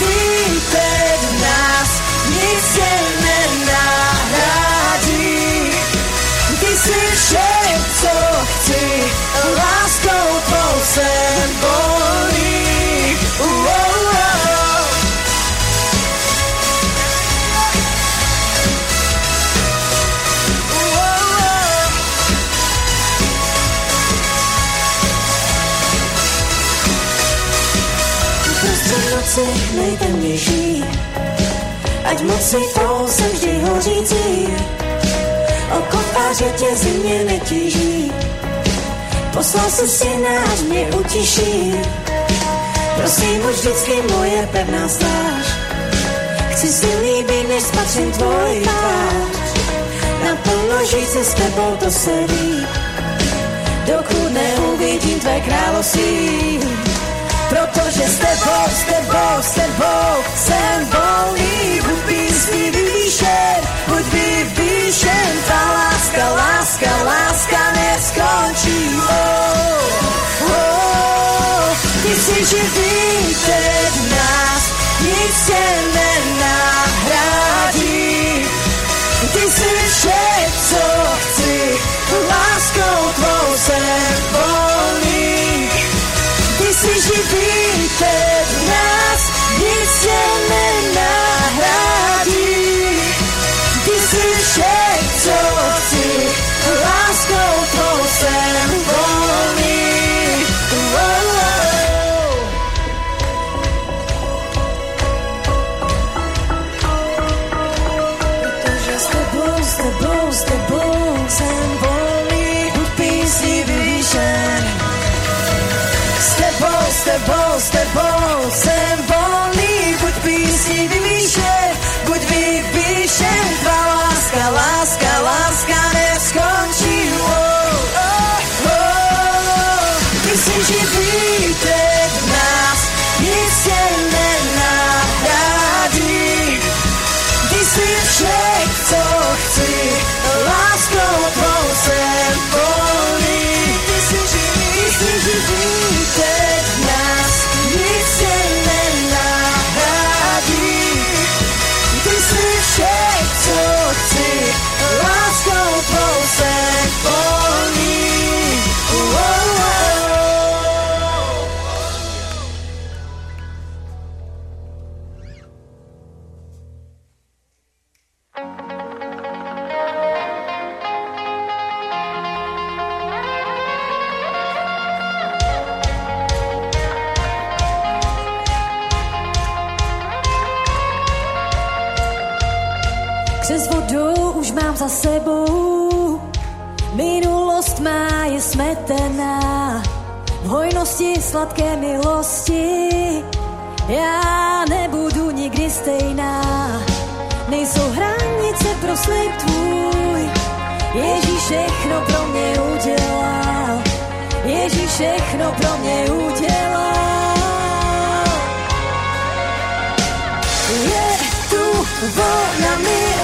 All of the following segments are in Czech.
jsi Noci nejtemnější, ať moci tvou jsem vždy hořící. Oko a řetězy mě netíží. Poslal se syna, až mě utiší. Prosím, už vždycky moje pevná stáž. Chci si líbit, než spatřím tvoji tvář. Naplno žít se s tebou, to se ví. Dokud neuvidím tvé království. Protože s tebou, s tebou, s tebou jsem volný. Buď písní vyvýšen, buď vyvýšen. Ta láska, láska, láska neskončí. Oh, oh, ty jsi živý, teď nás nic se nenahradí. Ty jsi vše, co chci, láskou tvou jsem. Ty jsi živý, teď nás nic se nenahradí. Ty jsi vše, co chci, láskou tvou jsem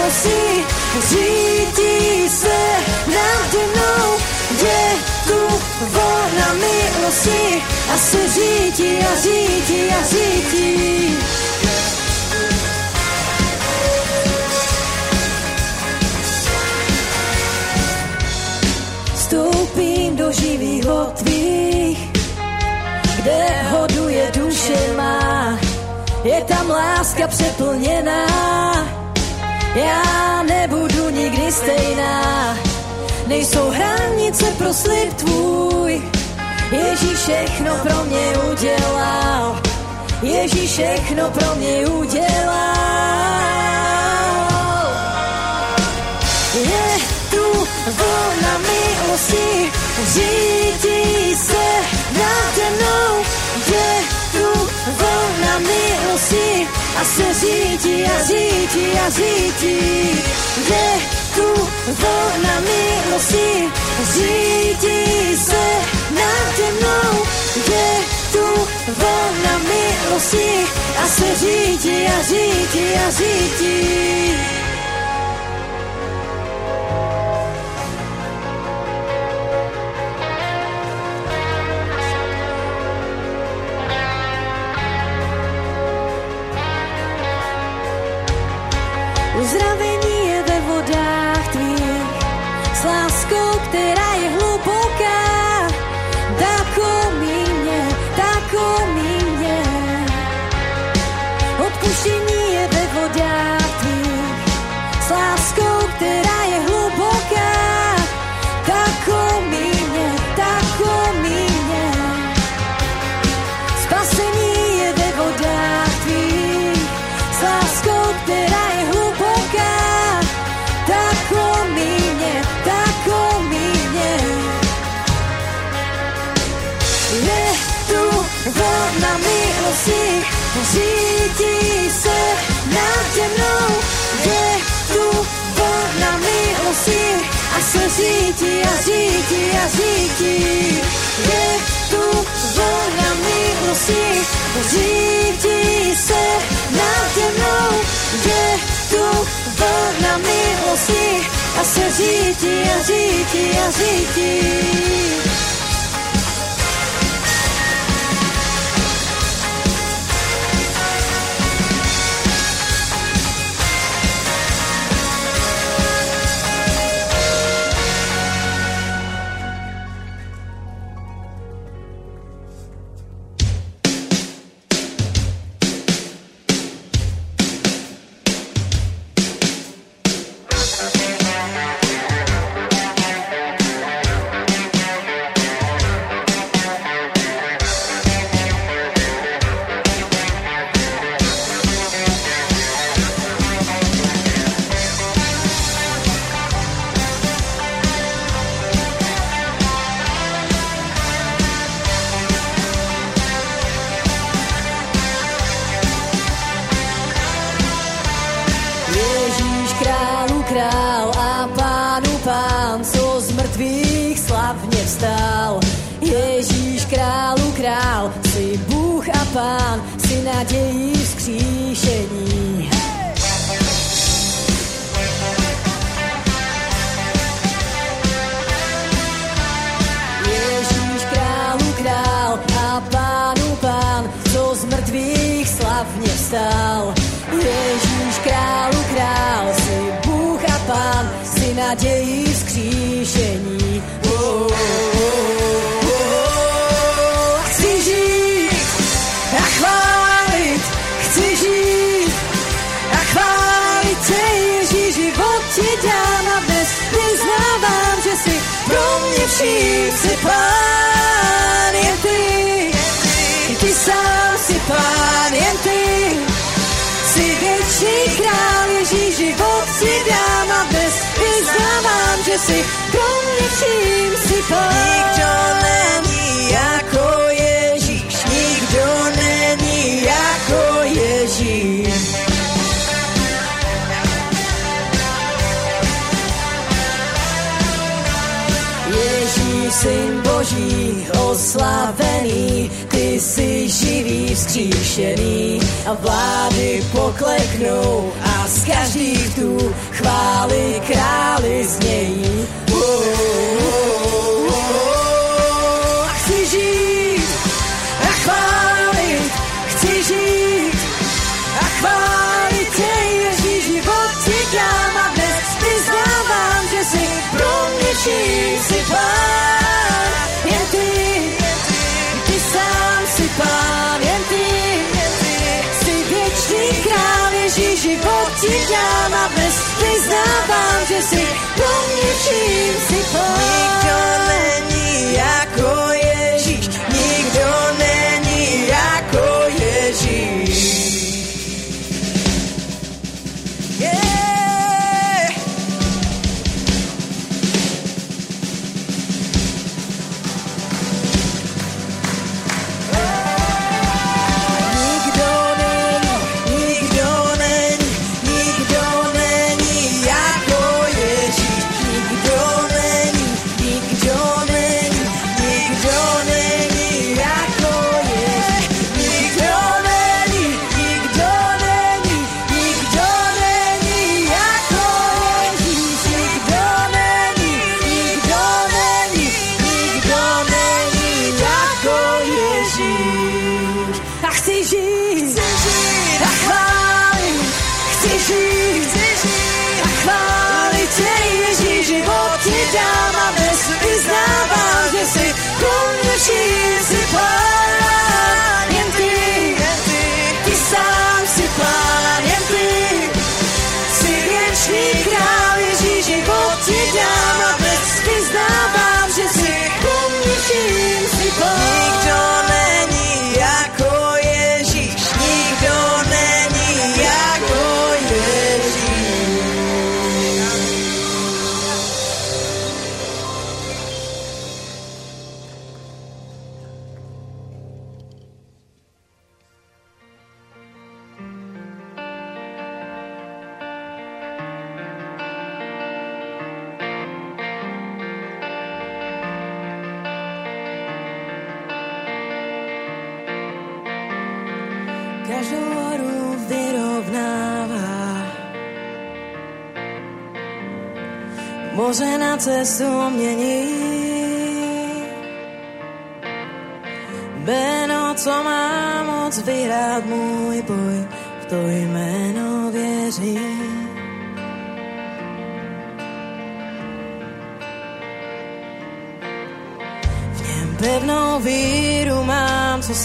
milosti, řídí se nade mnou. Je tu volna milosti a se řídí a řídí a řídí. Vstoupím do živých tvých, kde hoduje duše má. Je tam láska přeplněná, já nebudu nikdy stejná. Nejsou hranice pro slib tvůj, Ježíš všechno pro mě udělal. Ježíš všechno pro mě udělal. Je tu volna milosti, řídí se nade mnou. Je tu volna milosti a se řídí a řídí a řídí. Je tu volna milosti, řídí se nade mnou. Je tu volna milosti a se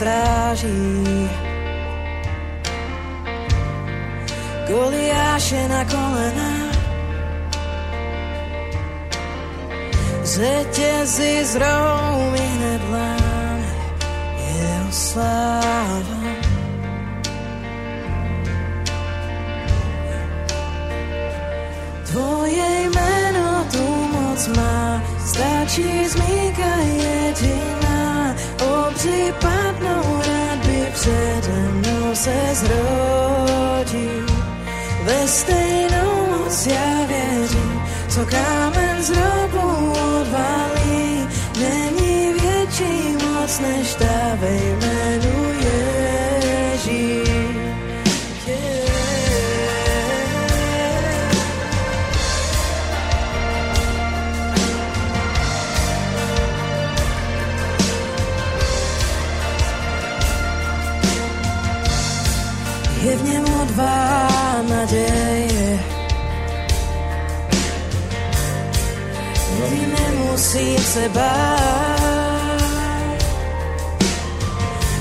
sráží. Goliáše na kolena, řetězy z rohu mi láme jeho sláva. Tvoje jméno tu moc má, stačí zmínka jediná. Rád by přede mnou se zrodí. Ve stejnou moc já věřím, co kámen z hrobu odvalí. Není větší moc než ta ve se bát,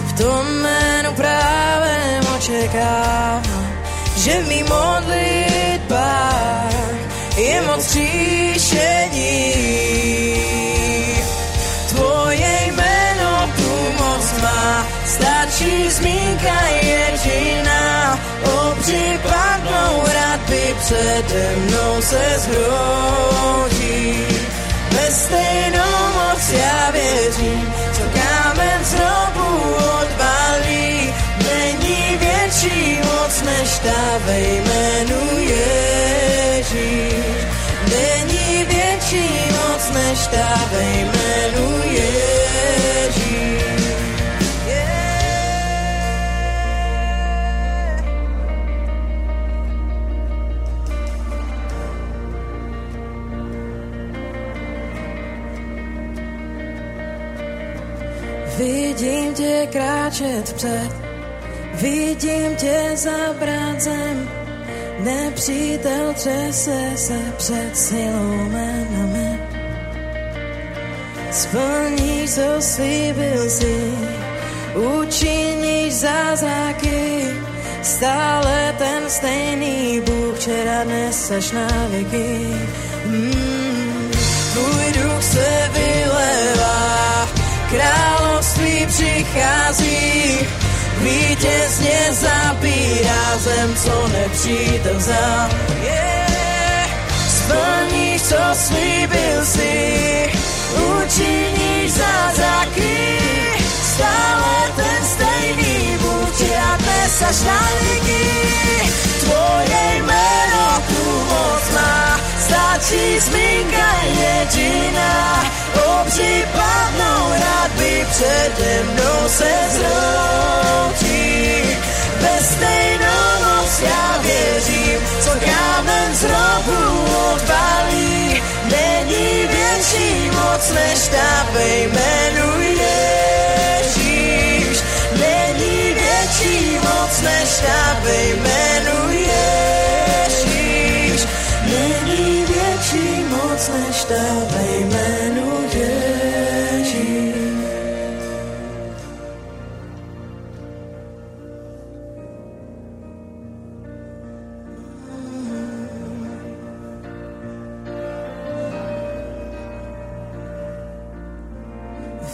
v tom jménu právě očekávám, že v mý modlitbách je moc příšení. Tvoje jméno tu moc má, stačí zmínka jediná. Obři padnou, rád by přede mnou se zhroutí. Stejnou moc já věřím, co kámen znovu odvalí. Není větší moc než ta ve jménu Ježíš. Není větší moc než ta ve jménu Ježíš. Vidím tě kráčet před, vidím tě za brácem, nepřítel třese se před silou mé. Splníš, co slíbil si, učiníš zázraky, stále ten stejný Bůh, včera, dnes až na věky. Mm, tvůj duch se vylevá, království přichází, vítězně zabírá zem, co nepřítel vzal. Yeah. Splníš, co slíbil si, učiníš zázraky, stále ten stejný Bůh, včera, dnes až na věky. Tvoje jméno tu moc má, stačí zmínka jediná. Obři padnou, rád přede mnou se zroutí. Ve stejnou moc já věřím, co kámen z hrobu odvalí. Není větší moc než ta ve jménu Ježíš. Není větší moc než ta ve jménu Ježíš. Není větší moc než ta ve jménu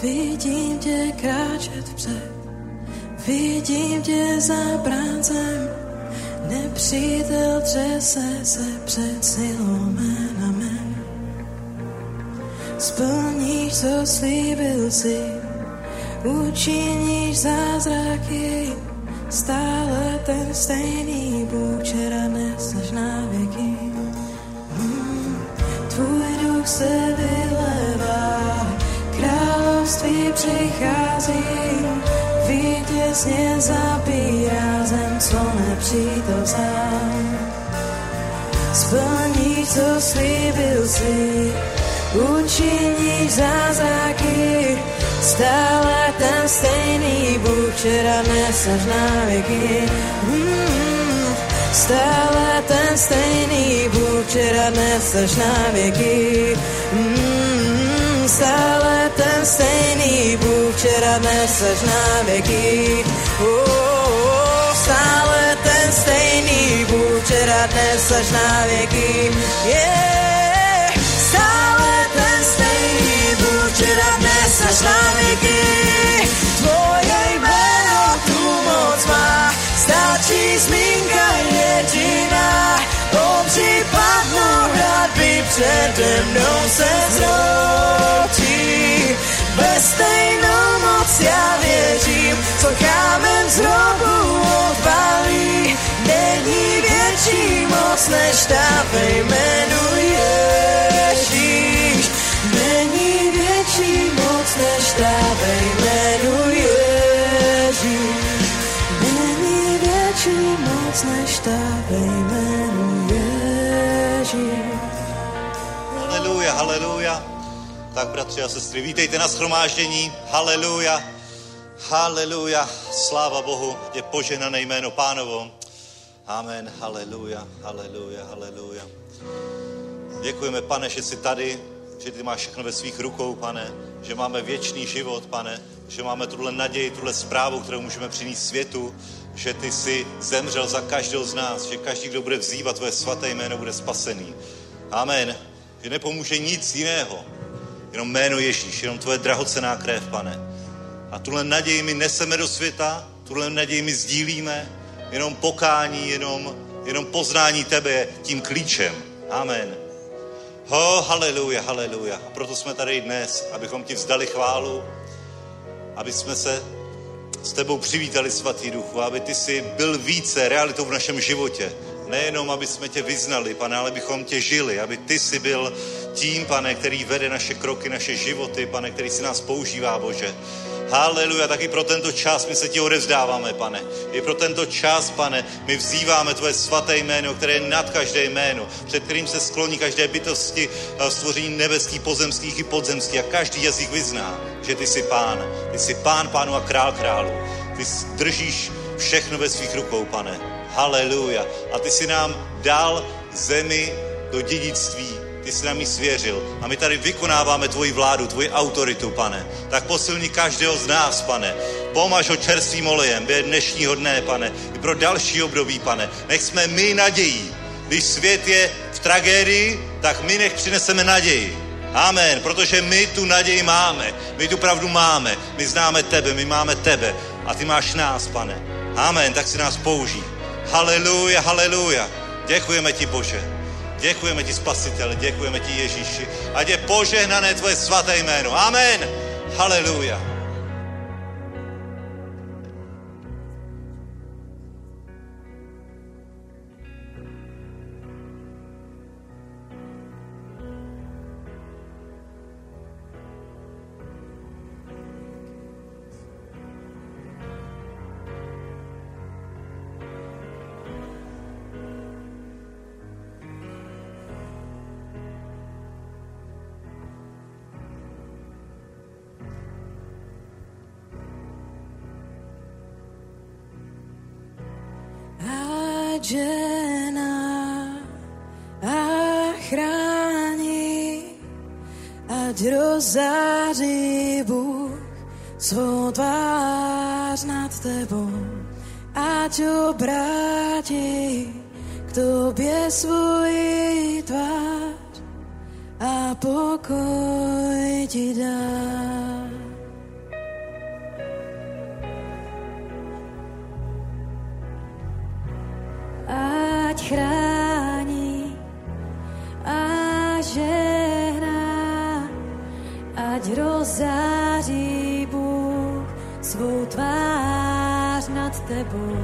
Vidím tě kráčet před, vidím tě za bráncem, nepřítel třese se před silou mé na mé. Splníš, co slíbil si, učiníš zázraky, stále ten stejný Bůh, včera, dnes až na věky. Mm, tvůj duch se vylevá, království přichází, vidíš těsně zapírá zem, co nepřítel sám. Splní, co slíbil si, učiní zázraky, stále ten stejný Bůh, včera dnes až na věky. Mm, stále ten stejný Bůh, včera dnes až na věky. Mm, stále ten stejný Bůh, včera dnes až na věky. Oh, oh, stále ten stejný Bůh, včera dnes až na věky. Yeah, stále ten stejný Bůh, včera dnes až na věky. Tvoje jméno tu moc má, stačí zmínka jediná. Hradby přede mnou se zrotí. Bez stejnou moc já věřím, co kámen z hrobu odpálí. Není větší moc než ta ve jménu Ježíš. Není větší moc než ta ve jménu Ježíš. Není větší moc než ta ve jménu Ježíš. Haleluja, haleluja. Tak, bratři a sestry, vítejte na schromáždění. Haleluja, haleluja. Sláva Bohu, je požehnané jméno pánovo. Amen, haleluja, haleluja, haleluja. Děkujeme, pane, že jsi tady, že ty máš všechno ve svých rukou, pane, že máme věčný život, pane, že máme tuhle naději, tuhle zprávu, kterou můžeme přinést světu, že ty jsi zemřel za každého z nás, že každý, kdo bude vzývat tvoje svaté jméno, bude spasený. Amen. Že nepomůže nic jiného, jenom jméno Ježíš, jenom tvoje drahocená krev, pane. A tuhle naději my neseme do světa, tuhle naději my sdílíme, jenom pokání, jenom, jenom poznání tebe je tím klíčem. Amen. Ho, haleluja, haleluja. A proto jsme tady dnes, abychom ti vzdali chválu, aby jsme se s tebou přivítali, svatý duchu, aby ty jsi byl více realitou v našem životě. Nejenom, aby jsme tě vyznali, pane, ale bychom tě žili, aby ty jsi byl tím, pane, který vede naše kroky, naše životy, pane, který si nás používá, Bože. Haleluja, taky pro tento čas my se ti odevzdáváme, pane. I pro tento čas, pane, my vzýváme tvoje svaté jméno, které je nad každé jméno, před kterým se skloní každé bytosti eh, stvoření nebeských, pozemských i podzemských a každý jazyk vyzná, že ty jsi pán. Ty jsi pán pánu a král králu. Ty držíš všechno ve svých rukou, pane. Haleluja. A ty jsi nám dal zemi do dědictví ty jsi nám ji svěřil. A my tady vykonáváme tvoji vládu, tvoji autoritu, pane. Tak posilni každého z nás, pane. Pomaž ho čerstvým olejem během dnešního dne, pane. I pro další období, pane. Nech jsme my nadějí. Když svět je v tragédii, tak my nech přineseme naději. Amen, protože my tu naději máme, my tu pravdu máme, my známe tebe, my máme tebe a ty máš nás, pane. Amen, tak si nás použij. Haleluja, haleluja. Děkujeme ti, Bože. Děkujeme ti, Spasiteli, děkujeme ti, Ježíši. Ať je požehnané tvoje svaté jméno. Amen. Haleluja. Žena a chrání, ať rozáří Bůh svou tvář nad tebou, ať obrátí k tobě svoji tvář a pokoj ti dá. Ať chrání a žehná, ať rozáří Bůh svou tvář nad tebou,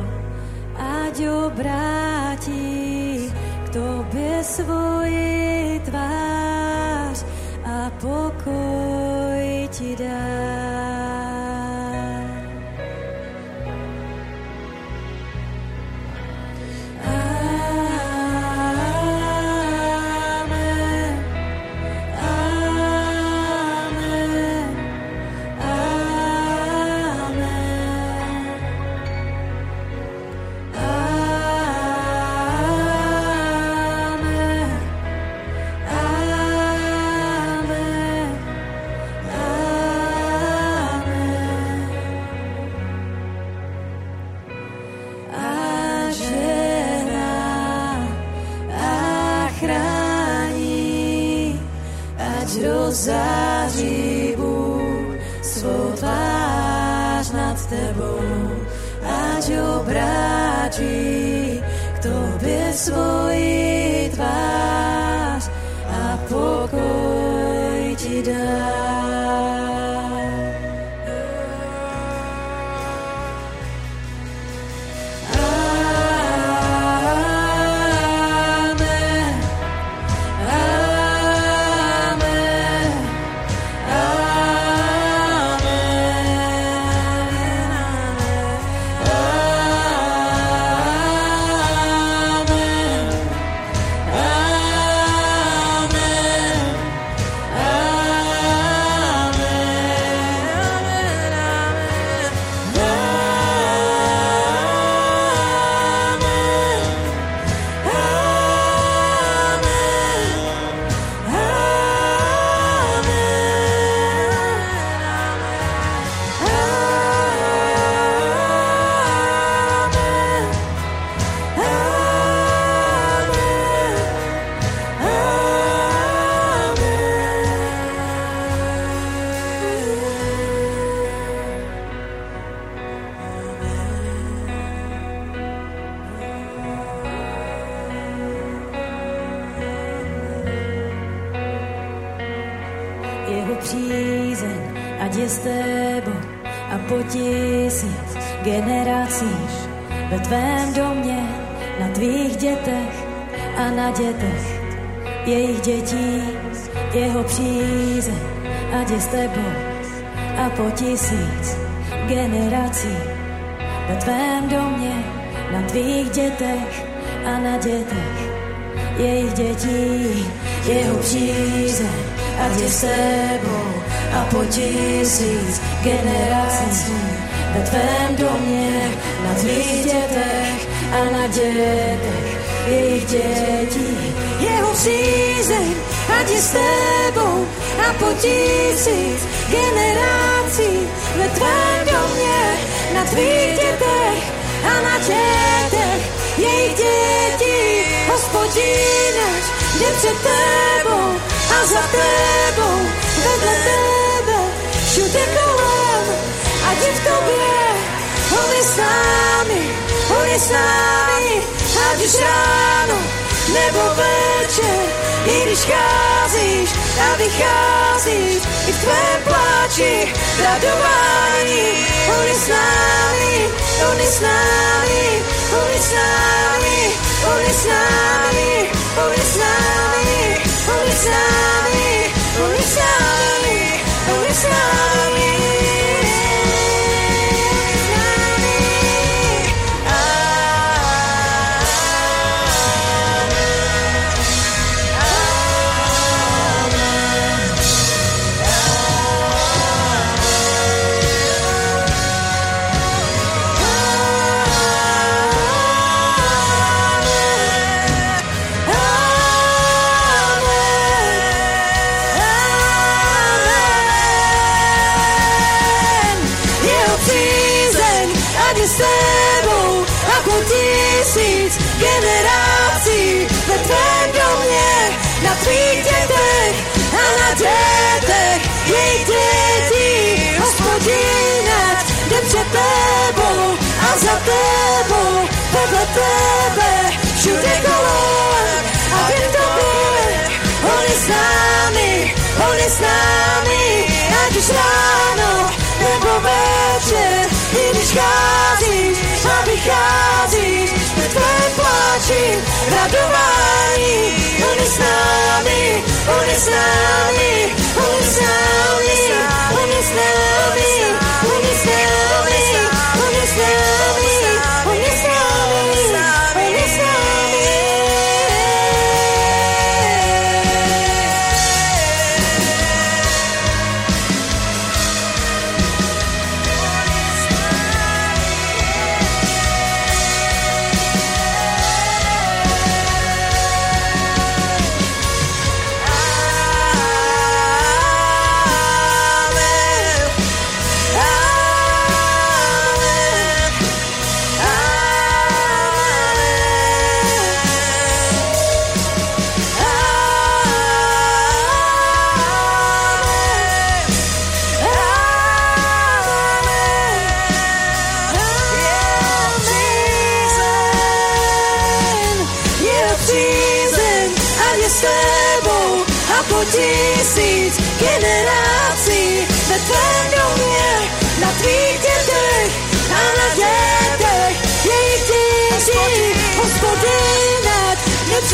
ať obrátí k tobě svoji tvář a pokoj ti dá. generací ve tvém domě, na tvých dětech a na dětech jejich dětí. Hospodine, jde před tebou a za tebou, vedle tebe, všude kolem a ty v tobě. On je s námi, on je s námi, ať už ráno nebo večer když cházíš a vycházíš ve tvém pláči, radování. On je s námi, on je s námi, on je s námi, on je s námi, on je s námi.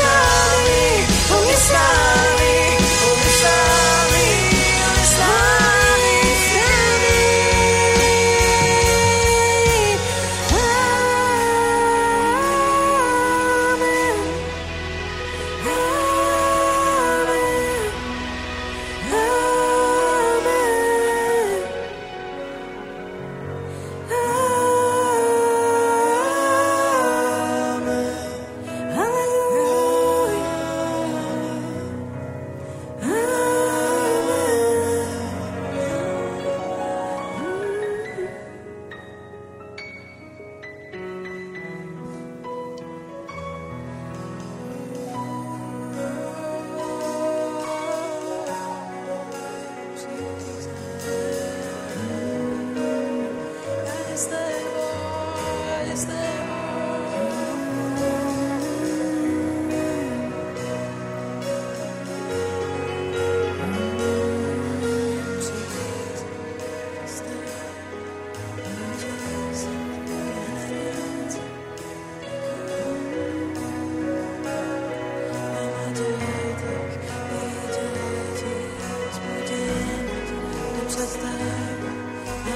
sorry, oh you're sorry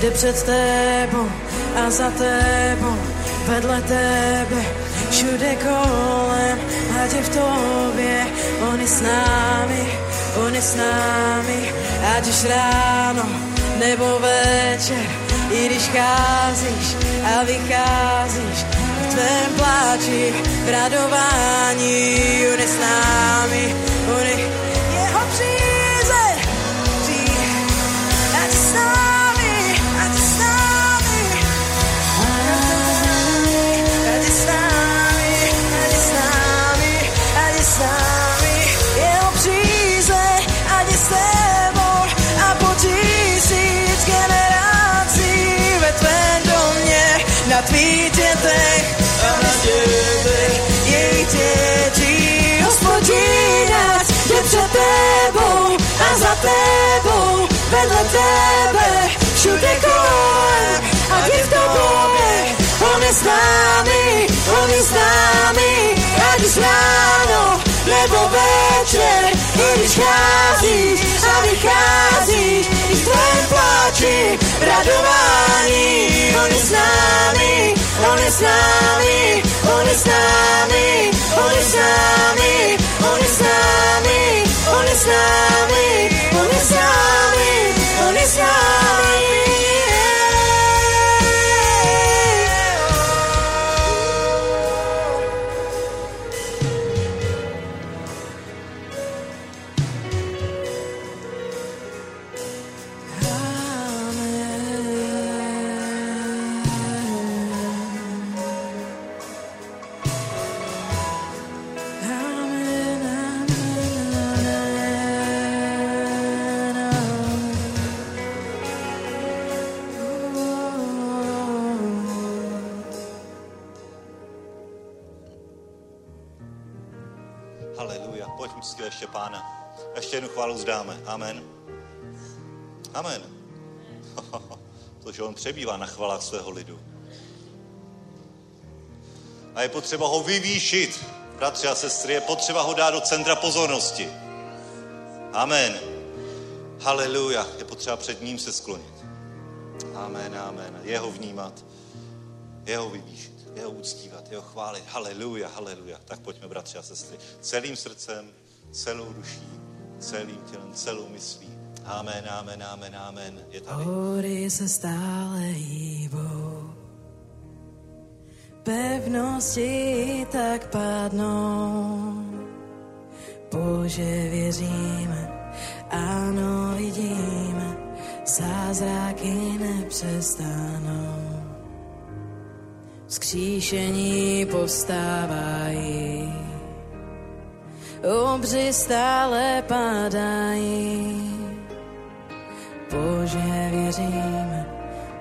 jde před tebou a za tebou, vedle tebe, všude kolem, ať je v tobě, on je s námi, on je s námi, ať už ráno nebo večer, i když cházíš a vycházíš v tvém pláči, v radování, on je s námi, napicie tych, a nadzieję jej dzieci. Gospodziniać nie przed tebą, a za tebą, wedle tebe, wśród kołem, a nie w tobie. On jest z nami, on jest z nami, a dziś rano, lewo wieczór. Ty vycházíš a vycházíš, i v tvém pláči radování. On je s námi, on je s námi, on je s námi, on je s námi, on je s námi, on je s námi, on je s námi, on je s námi. Chválu zdáme. Amen. Amen. protože on přebývá na chvalách svého lidu. A je potřeba ho vyvýšit, bratři a sestry, je potřeba ho dát do centra pozornosti. Amen. Haleluja. Je potřeba před ním se sklonit. Amen, amen. Jeho vnímat, jeho vyvýšit, jeho uctívat, jeho chválit. Haleluja, haleluja. Tak pojďme, bratři a sestry, celým srdcem, celou duší, celým tělem, celou myslí. Amen, amen, amen, amen. Je tady. Hory se stále hýbou, pevnosti tak padnou. Bože, věříme, ano, vidíme, zázraky nepřestanou. Vzkříšení povstávají, obři stále padají. Bože, věříme,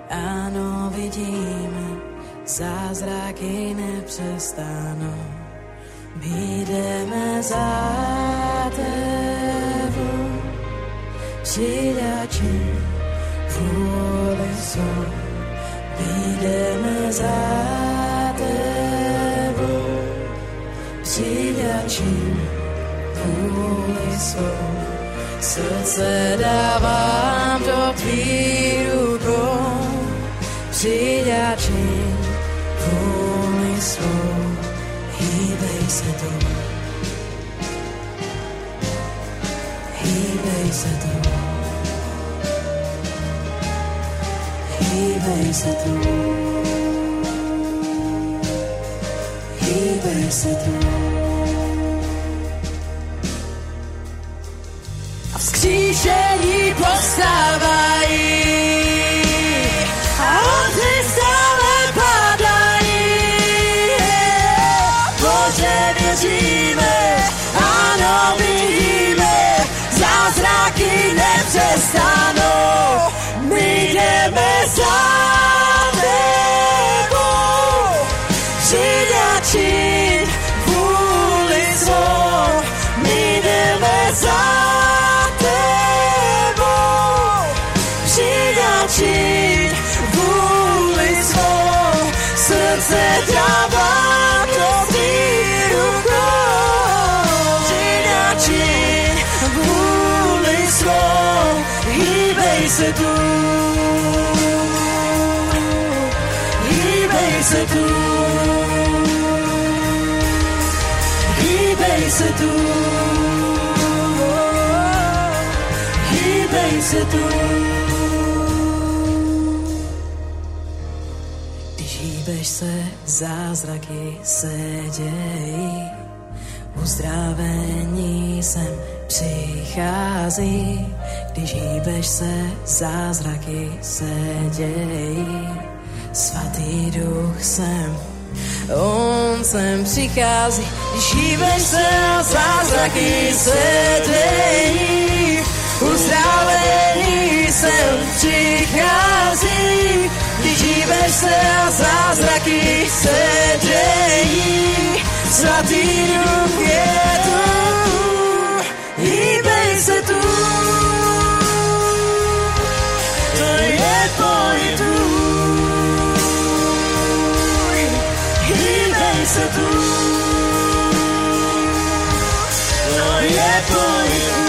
ano, vidíme, zázraky nepřestanou. My jdeme za tebou, přidačím vůli svou. My jdeme za tebou, přidačím vůli svou. Srdce dávám do tvý rukou, přidačím vůli svou. Hýbej se tu, hýbej se tu, hýbej se tu, hýbej se tu. A vzkříšení Srdce dávám do tvý rukou, přidačit vůli svou. Hýbej se tu, hýbej se tu, hýbej se tu, hýbej se tu. Zázraky se dějí, uzdravení sem přichází. Když hýbeš se, zázraky se dějí, svatý duch sem, on sem přichází. Když hýbeš se, zázraky se dějí, uzdravení sem přichází. Když hýbeš se a zázraky se dějí, svatý duch je tu, hýbej se tu. To je tvoj tvůj, hýbej se tu. To je tvoj tvůj,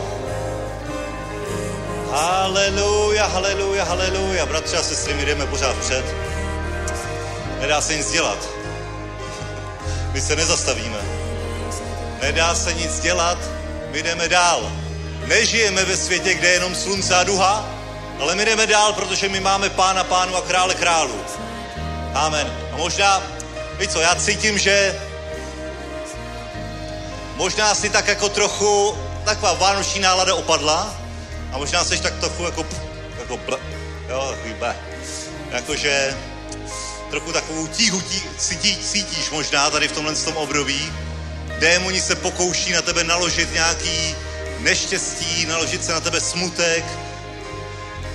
Haleluja, haleluja, haleluja. Bratři a sestry, my jdeme pořád před. Nedá se nic dělat. my se nezastavíme. Nedá se nic dělat, my jdeme dál. Nežijeme ve světě, kde je jenom slunce a duha, ale my jdeme dál, protože my máme pána pánu a krále králů. Amen. A možná, víš co, já cítím, že možná si tak jako trochu, taková vánoční nálada opadla a možná jsi tak trochu jako, jako bl, jo, takový. Jakože trochu takovou tíhu tí, cítí, cítíš možná tady v tomhle tom období. Démoni se pokouší na tebe naložit nějaký neštěstí, naložit se na tebe smutek.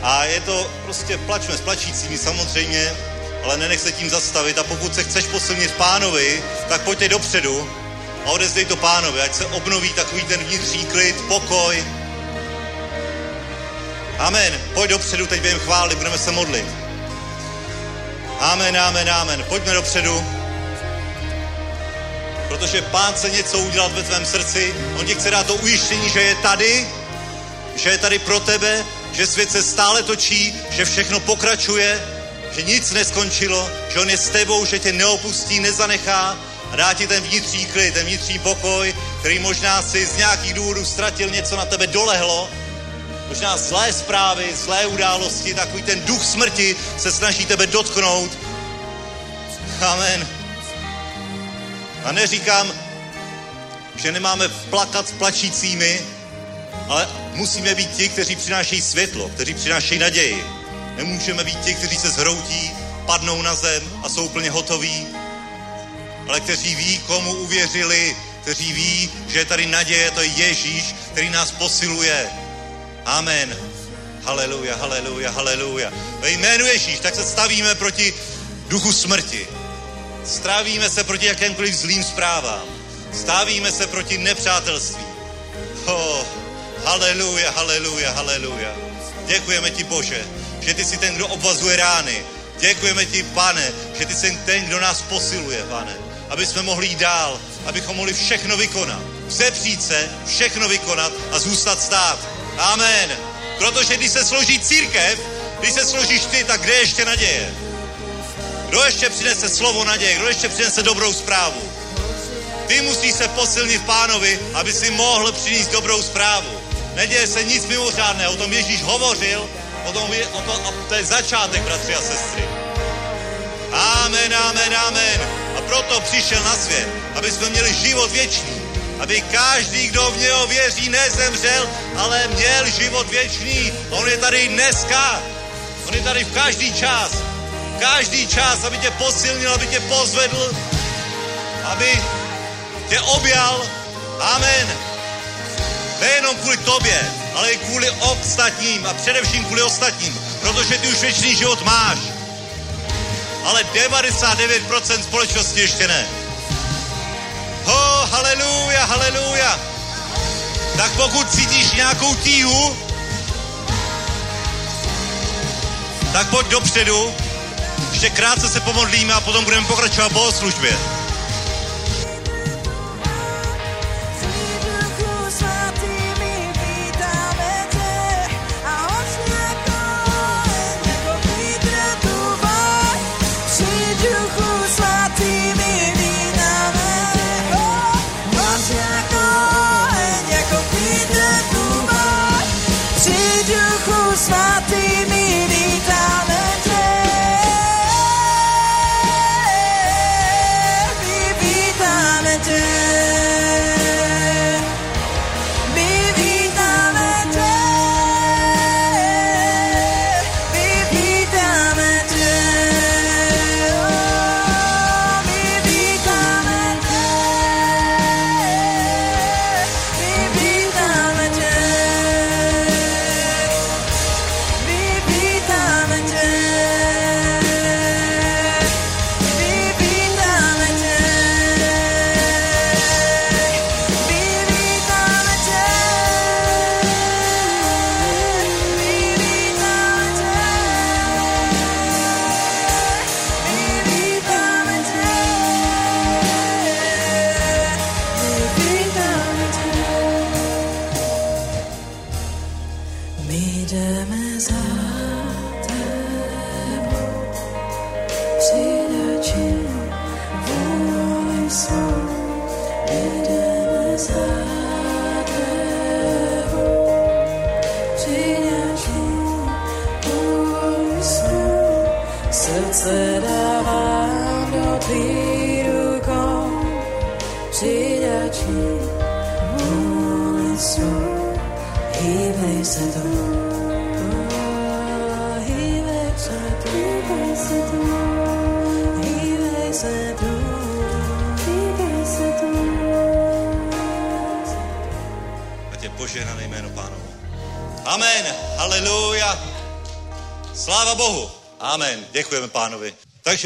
A je to prostě plačme s plačícími samozřejmě, ale nenech se tím zastavit. A pokud se chceš posilnit pánovi, tak pojďte dopředu a odezdej to pánovi, ať se obnoví takový ten vnitřní klid, pokoj. Amen. Pojď dopředu, teď během chvály, budeme se modlit. Amen, amen, amen. Pojďme dopředu. Protože pán chce něco udělat ve tvém srdci. On ti chce dát to ujištění, že je tady, že je tady pro tebe, že svět se stále točí, že všechno pokračuje, že nic neskončilo, že on je s tebou, že tě neopustí, nezanechá a dá ti ten vnitřní klid, ten vnitřní pokoj, který možná si z nějakých důvodů ztratil, něco na tebe dolehlo, možná zlé zprávy, zlé události, takový ten duch smrti se snaží tebe dotknout. Amen. A neříkám, že nemáme plakat s plačícími, ale musíme být ti, kteří přinášejí světlo, kteří přinášejí naději. Nemůžeme být ti, kteří se zhroutí, padnou na zem a jsou úplně hotoví, ale kteří ví, komu uvěřili, kteří ví, že je tady naděje, to je Ježíš, který nás posiluje. Amen. Haleluja, haleluja, haleluja. Ve jménu Ježíš, tak se stavíme proti duchu smrti. Stravíme se proti jakémkoliv zlým zprávám. Stávíme se proti nepřátelství. Oh, haleluja, haleluja, haleluja. Děkujeme ti, Bože, že ty jsi ten, kdo obvazuje rány. Děkujeme ti, pane, že ty jsi ten, kdo nás posiluje, pane. Aby jsme mohli jít dál, abychom mohli všechno vykonat. Vzepřít se, všechno vykonat a zůstat stát. Amen. Protože když se složí církev, když se složíš ty, tak kde je ještě naděje? Kdo ještě přinese slovo naděje? Kdo ještě přinese dobrou zprávu? Ty musíš se posilnit pánovi, aby si mohl přinést dobrou zprávu. Neděje se nic mimořádného, o tom Ježíš hovořil, o tom, je, o to, a to je začátek, bratři a sestry. Amen, amen, amen. A proto přišel na svět, aby jsme měli život věčný. Aby každý, kdo v něho věří, nezemřel, ale měl život věčný. On je tady dneska. On je tady v každý čas. Každý čas, aby tě posilnil, aby tě pozvedl, aby tě objal. Amen. Nejenom kvůli tobě, ale i kvůli ostatním a především kvůli ostatním, protože ty už věčný život máš. Ale 99% společnosti ještě ne. Ho, haleluja, haleluja. Tak pokud cítíš nějakou tíhu, tak pojď dopředu, ještě krátce se pomodlíme a potom budeme pokračovat po službě.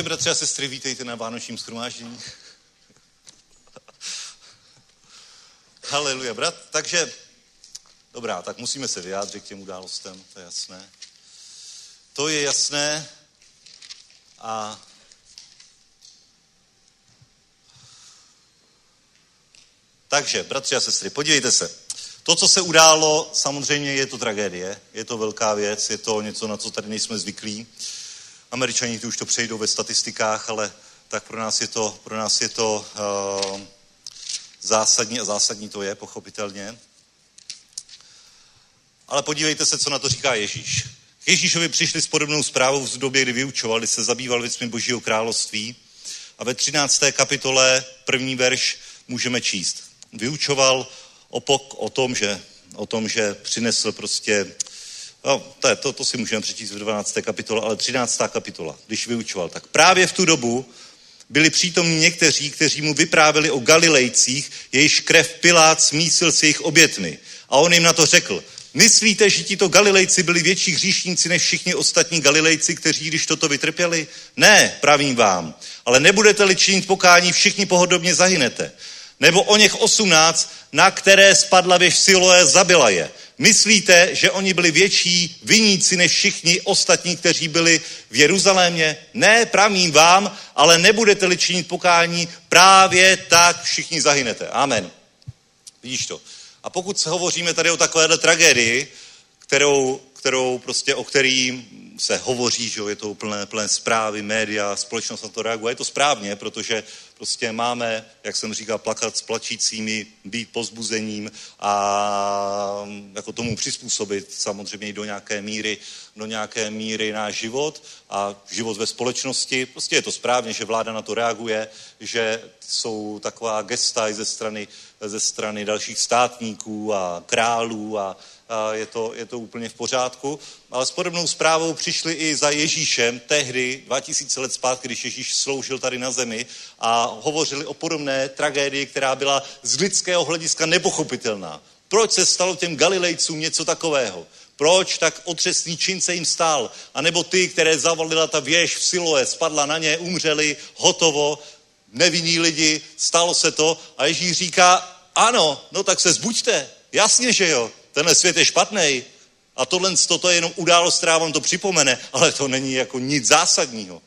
Takže, bratři a sestry, vítejte na Vánočním schromáždění. Haleluja, brat. Takže, dobrá, tak musíme se vyjádřit k těm událostem, to je jasné. To je jasné a Takže, bratři a sestry, podívejte se. To, co se událo, samozřejmě je to tragédie, je to velká věc, je to něco, na co tady nejsme zvyklí. Američani tu už to přejdou ve statistikách, ale tak pro nás je to, pro nás je to uh, zásadní a zásadní to je, pochopitelně. Ale podívejte se, co na to říká Ježíš. K Ježíšovi přišli s podobnou zprávou v době, kdy vyučovali, se zabýval věcmi Božího království. A ve 13. kapitole, první verš, můžeme číst. Vyučoval o, pok, o tom, že, o tom, že přinesl prostě, no, to, to, to si můžeme přečíst v 12. kapitole, ale 13. kapitola, když vyučoval, tak právě v tu dobu byli přítomní někteří, kteří mu vyprávěli o Galilejcích, jejichž krev Pilát smísil s jejich obětmi. A on jim na to řekl, myslíte, že tito Galilejci byli větší hříšníci než všichni ostatní Galilejci, kteří když toto vytrpěli? Ne, pravím vám, ale nebudete-li činit pokání, všichni pohodobně zahynete. Nebo o něch osmnáct, na které spadla věž Siloé, zabila je. Myslíte, že oni byli větší viníci než všichni ostatní, kteří byli v Jeruzalémě? Ne, pravím vám, ale nebudete-li činit pokání, právě tak všichni zahynete. Amen. Vidíš to? A pokud se hovoříme tady o takovéhle tragédii, kterou, kterou prostě, o který se hovoří, že je to plné, plné zprávy, média, společnost na to reaguje. Je to správně, protože prostě máme, jak jsem říkal, plakat s plačícími, být pozbuzením a jako tomu přizpůsobit samozřejmě do nějaké míry, do nějaké míry náš život a život ve společnosti. Prostě je to správně, že vláda na to reaguje, že jsou taková gesta i ze strany, ze strany dalších státníků a králů a je, to, je to úplně v pořádku. Ale s podobnou zprávou přišli i za Ježíšem tehdy, 2000 let zpátky, když Ježíš sloužil tady na zemi a hovořili o podobné tragédii, která byla z lidského hlediska nepochopitelná. Proč se stalo těm Galilejcům něco takového? Proč tak otřesný čin se jim stál? A nebo ty, které zavalila ta věž v Siloe, spadla na ně, umřeli, hotovo, nevinní lidi, stalo se to. A Ježíš říká, ano, no tak se zbuďte. Jasně, že jo. Tenhle svět je špatný. A tohle toto je jenom událost, která vám to připomene, ale to není jako nic zásadního.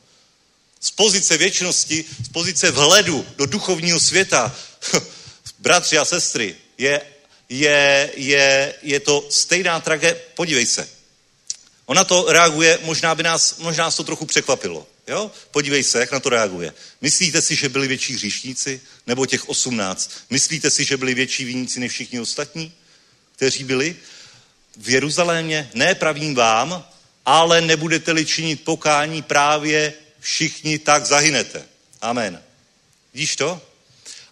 Z pozice věčnosti, z pozice vhledu do duchovního světa, bratři a sestry, je, je, je, je to stejná tragédie. Podívej se. Ona to reaguje, možná by nás, možná nás to trochu překvapilo. Jo? Podívej se, jak na to reaguje. Myslíte si, že byli větší hříšníci? Nebo těch osmnáct? Myslíte si, že byli větší viníci než všichni ostatní, kteří byli? v Jeruzalémě? Ne, pravím vám, ale nebudete-li činit pokání právě všichni, tak zahynete. Amen. Vidíš to?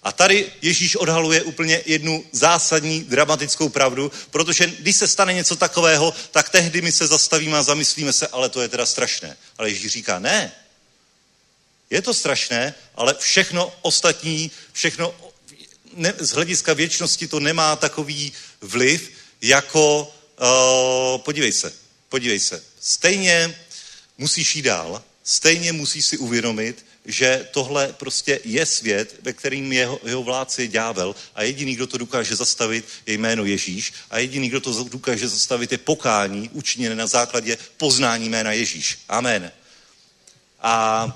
A tady Ježíš odhaluje úplně jednu zásadní dramatickou pravdu, protože když se stane něco takového, tak tehdy my se zastavíme a zamyslíme se, ale to je teda strašné. Ale Ježíš říká, ne, je to strašné, ale všechno ostatní, všechno ne, z hlediska věčnosti to nemá takový vliv, jako Uh, podívej se, podívej se. Stejně musíš jít dál, stejně musíš si uvědomit, že tohle prostě je svět, ve kterým jeho, jeho vládce je ďábel a jediný, kdo to dokáže zastavit, je jméno Ježíš a jediný, kdo to dokáže zastavit, je pokání učiněné na základě poznání jména Ježíš. Amen. A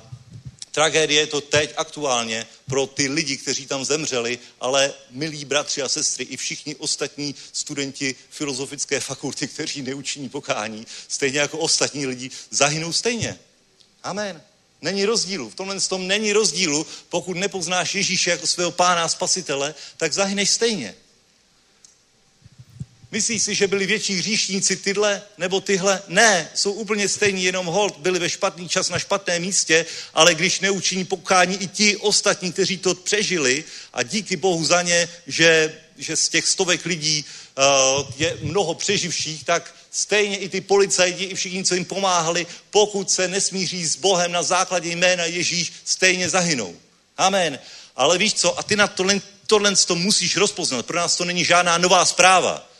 Tragédie je to teď aktuálně pro ty lidi, kteří tam zemřeli, ale milí bratři a sestry i všichni ostatní studenti filozofické fakulty, kteří neučiní pokání, stejně jako ostatní lidi, zahynou stejně. Amen. Není rozdílu. V tomhle tom není rozdílu. Pokud nepoznáš Ježíše jako svého pána a spasitele, tak zahyneš stejně. Myslíš si, že byli větší hříšníci tyhle nebo tyhle? Ne, jsou úplně stejní, jenom hold, byli ve špatný čas na špatné místě, ale když neučiní pokání i ti ostatní, kteří to přežili a díky Bohu za ně, že, že z těch stovek lidí uh, je mnoho přeživších, tak stejně i ty policajti, i všichni, co jim pomáhali, pokud se nesmíří s Bohem na základě jména Ježíš, stejně zahynou. Amen. Ale víš co, a ty na tohle, tohle to musíš rozpoznat. Pro nás to není žádná nová zpráva.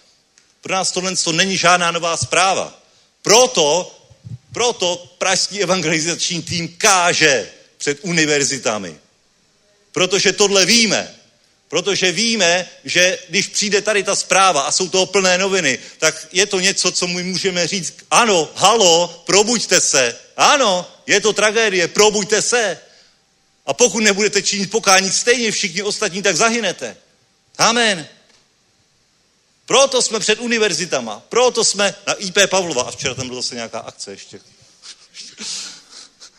Pro nás tohle to není žádná nová zpráva. Proto, proto pražský evangelizační tým káže před univerzitami. Protože tohle víme. Protože víme, že když přijde tady ta zpráva a jsou toho plné noviny, tak je to něco, co my můžeme říct, ano, halo, probuďte se. Ano, je to tragédie, probuďte se. A pokud nebudete činit pokání stejně všichni ostatní, tak zahynete. Amen. Proto jsme před univerzitama, proto jsme na IP Pavlova. A včera tam byla zase nějaká akce ještě.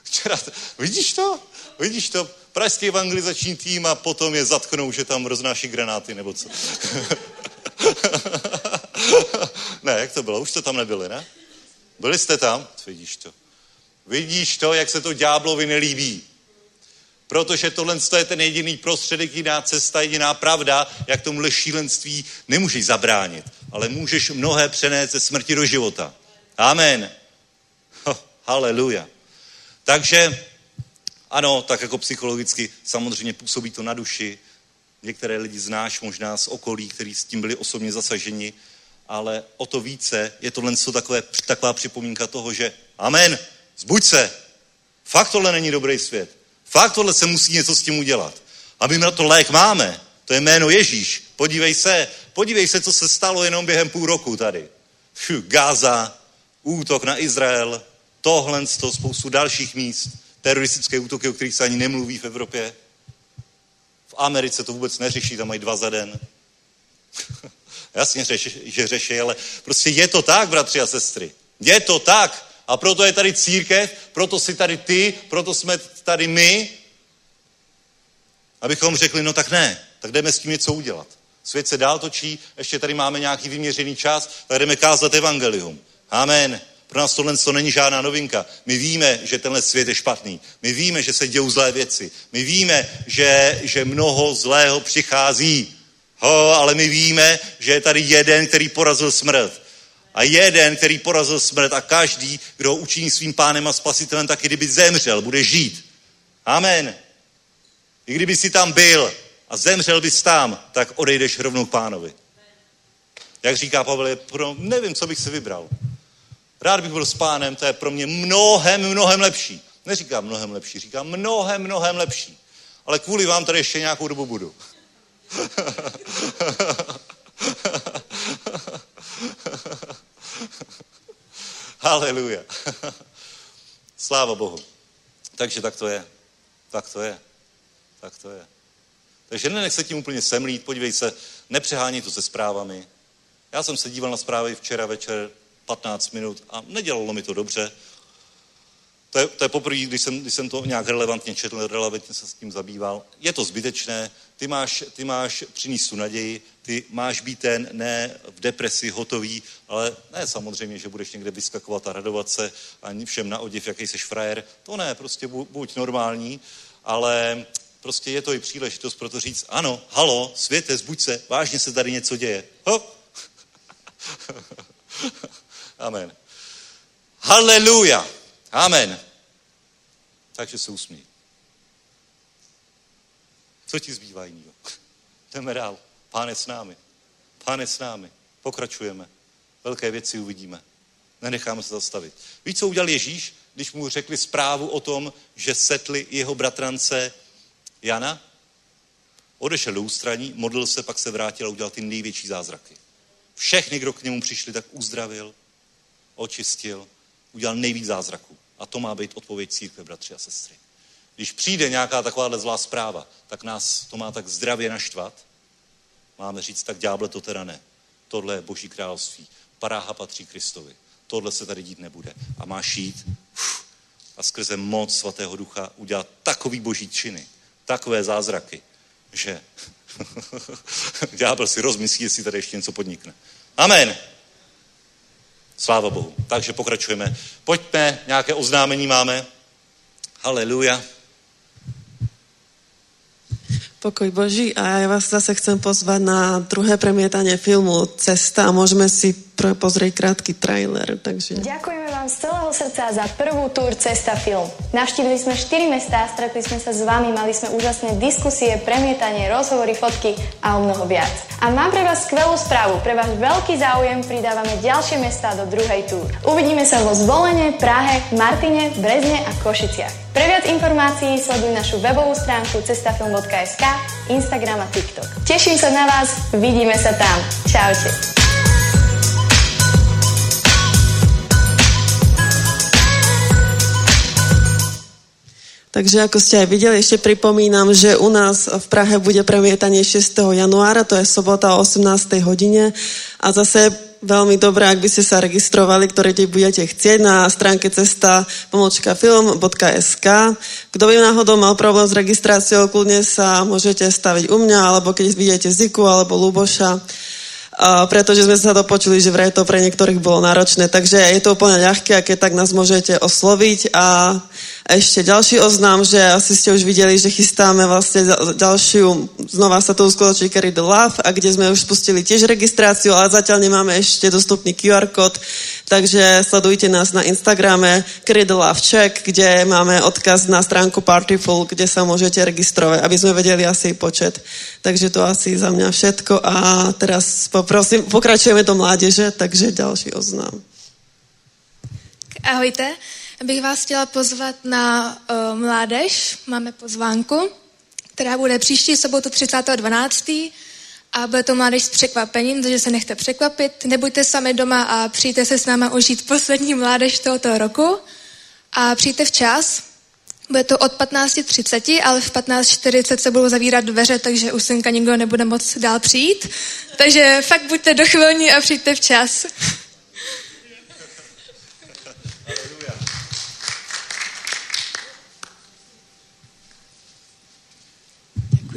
Včera, vidíš to? Vidíš to? Pražský evangelizační tým a potom je zatknou, že tam roznáší granáty nebo co. ne, jak to bylo? Už to tam nebyli, ne? Byli jste tam? Vidíš to. Vidíš to, jak se to ďáblovi nelíbí. Protože tohle je ten jediný prostředek, jediná cesta, jediná pravda, jak tomu šílenství nemůžeš zabránit. Ale můžeš mnohé přenést ze smrti do života. Amen. Oh, haleluja. Takže ano, tak jako psychologicky samozřejmě působí to na duši. Některé lidi znáš možná z okolí, kteří s tím byli osobně zasaženi, ale o to více je tohle takové, taková připomínka toho, že amen, zbuď se. Fakt tohle není dobrý svět. Fakt tohle se musí něco s tím udělat. A my na to lék máme. To je jméno Ježíš. Podívej se, podívej se, co se stalo jenom během půl roku tady. Fuh, Gaza, útok na Izrael, tohle, to spoustu dalších míst, teroristické útoky, o kterých se ani nemluví v Evropě. V Americe to vůbec neřeší, tam mají dva za den. Jasně, řeši, že řeší, ale prostě je to tak, bratři a sestry. Je to tak. A proto je tady církev, proto si tady ty, proto jsme tady my, abychom řekli, no tak ne, tak jdeme s tím něco udělat. Svět se dál točí, ještě tady máme nějaký vyměřený čas, tak jdeme kázat evangelium. Amen. Pro nás tohle to není žádná novinka. My víme, že tenhle svět je špatný. My víme, že se dějou zlé věci. My víme, že, že mnoho zlého přichází. Ho, ale my víme, že je tady jeden, který porazil smrt. A jeden, který porazil smrt a každý, kdo ho učiní svým pánem a spasitelem, tak i kdyby zemřel, bude žít. Amen. I kdyby si tam byl a zemřel bys tam, tak odejdeš rovnou k pánovi. Jak říká Pavel, pro, nevím, co bych si vybral. Rád bych byl s pánem, to je pro mě mnohem, mnohem lepší. Neříkám mnohem lepší, říkám mnohem, mnohem lepší. Ale kvůli vám tady ještě nějakou dobu budu. Haleluja. Sláva Bohu. Takže tak to je. Tak to je. Tak to je. Takže nenech se tím úplně semlít, podívej se, nepřehání to se zprávami. Já jsem se díval na zprávy včera večer 15 minut a nedělalo mi to dobře. To je, to je poprvé, když jsem, když jsem to nějak relevantně četl, relevantně se s tím zabýval. Je to zbytečné, ty máš, ty máš přinést tu naději, ty máš být ten ne v depresi hotový, ale ne samozřejmě, že budeš někde vyskakovat a radovat se a všem na odiv, jaký jsi frajer. To ne, prostě buď normální, ale prostě je to i příležitost pro to říct, ano, halo, světe, zbuď se, vážně se tady něco děje. Hop. Amen. Haleluja. Amen. Takže se usmí. Co ti zbývá jiného? Jdeme dál. Pán je s námi. Pán je s námi. Pokračujeme. Velké věci uvidíme. Nenecháme se zastavit. Víš, co udělal Ježíš, když mu řekli zprávu o tom, že setli jeho bratrance Jana? Odešel do ústraní, modlil se, pak se vrátil a udělal ty největší zázraky. Všechny, kdo k němu přišli, tak uzdravil, očistil, udělal nejvíc zázraků. A to má být odpověď církve, bratři a sestry. Když přijde nějaká takováhle zlá zpráva, tak nás to má tak zdravě naštvat. Máme říct, tak ďáble to teda ne. Tohle je boží království. Paráha patří Kristovi. Tohle se tady dít nebude. A máš jít uf, a skrze moc svatého ducha udělat takový boží činy, takové zázraky, že ďábel si rozmyslí, jestli tady ještě něco podnikne. Amen. Sláva Bohu. Takže pokračujeme. Pojďme, nějaké oznámení máme. Haleluja. Pokoj Boží. A ja vás zase chcem pozvať na druhé premietanie filmu Cesta. A môžeme si pozrieť krátky trailer. Takže... Ďakujeme vám z celého srdca za prvú túr Cesta film. Navštívili sme 4 mestá, stretli sme sa s vami, mali sme úžasné diskusie, premietanie, rozhovory, fotky a o mnoho viac. A mám pre vás skvelú správu. Pre váš veľký záujem pridávame ďalšie mestá do druhej túr. Uvidíme sa vo Zvolene, Prahe, Martine, Brezne a Košiciach. Pre viac informácií sleduj našu webovú stránku cestafilm.sk, Instagram a TikTok. Teším sa na vás, vidíme sa tam. Čaute. Takže ako ste aj videli, ešte pripomínam, že u nás v Prahe bude premietanie 6. januára, to je sobota o 18. hodine a zase veľmi dobré, ak by ste sa registrovali, ktoré teď budete chcieť na stránke cesta pomočka film.sk. Kto by náhodou mal problém s registráciou, kľudne sa môžete staviť u mňa, alebo keď vidíte Ziku alebo Luboša, Uh, pretože sme sa dopočuli, že vraj to pre niektorých bolo náročné. Takže je to úplne ľahké a tak nás môžete osloviť. A ešte ďalší oznám, že asi ste už videli, že chystáme vlastne ďalšiu, znova sa to uskutočí Carry the Love, a kde sme už spustili tiež registráciu, ale zatiaľ nemáme ešte dostupný QR kód, takže sledujte nás na Instagrame the Love Check, kde máme odkaz na stránku Partyful, kde sa môžete registrovať, aby sme vedeli asi počet. Takže to asi za mňa všetko a teraz poprosím, pokračujeme do mládeže, takže ďalší oznám. Ahojte, bych vás chtěla pozvat na uh, mládež, máme pozvánku, která bude příští sobotu 30.12. A bude to mládež s překvapením, takže se nechte překvapit. Nebuďte sami doma a přijďte se s náma užít poslední mládež tohoto roku. A přijďte včas, bude to od 15.30, ale v 15.40 se budou zavírat dveře, takže u synka nikdo nebude moc dál přijít. Takže fakt buďte dochvilní a přijďte včas.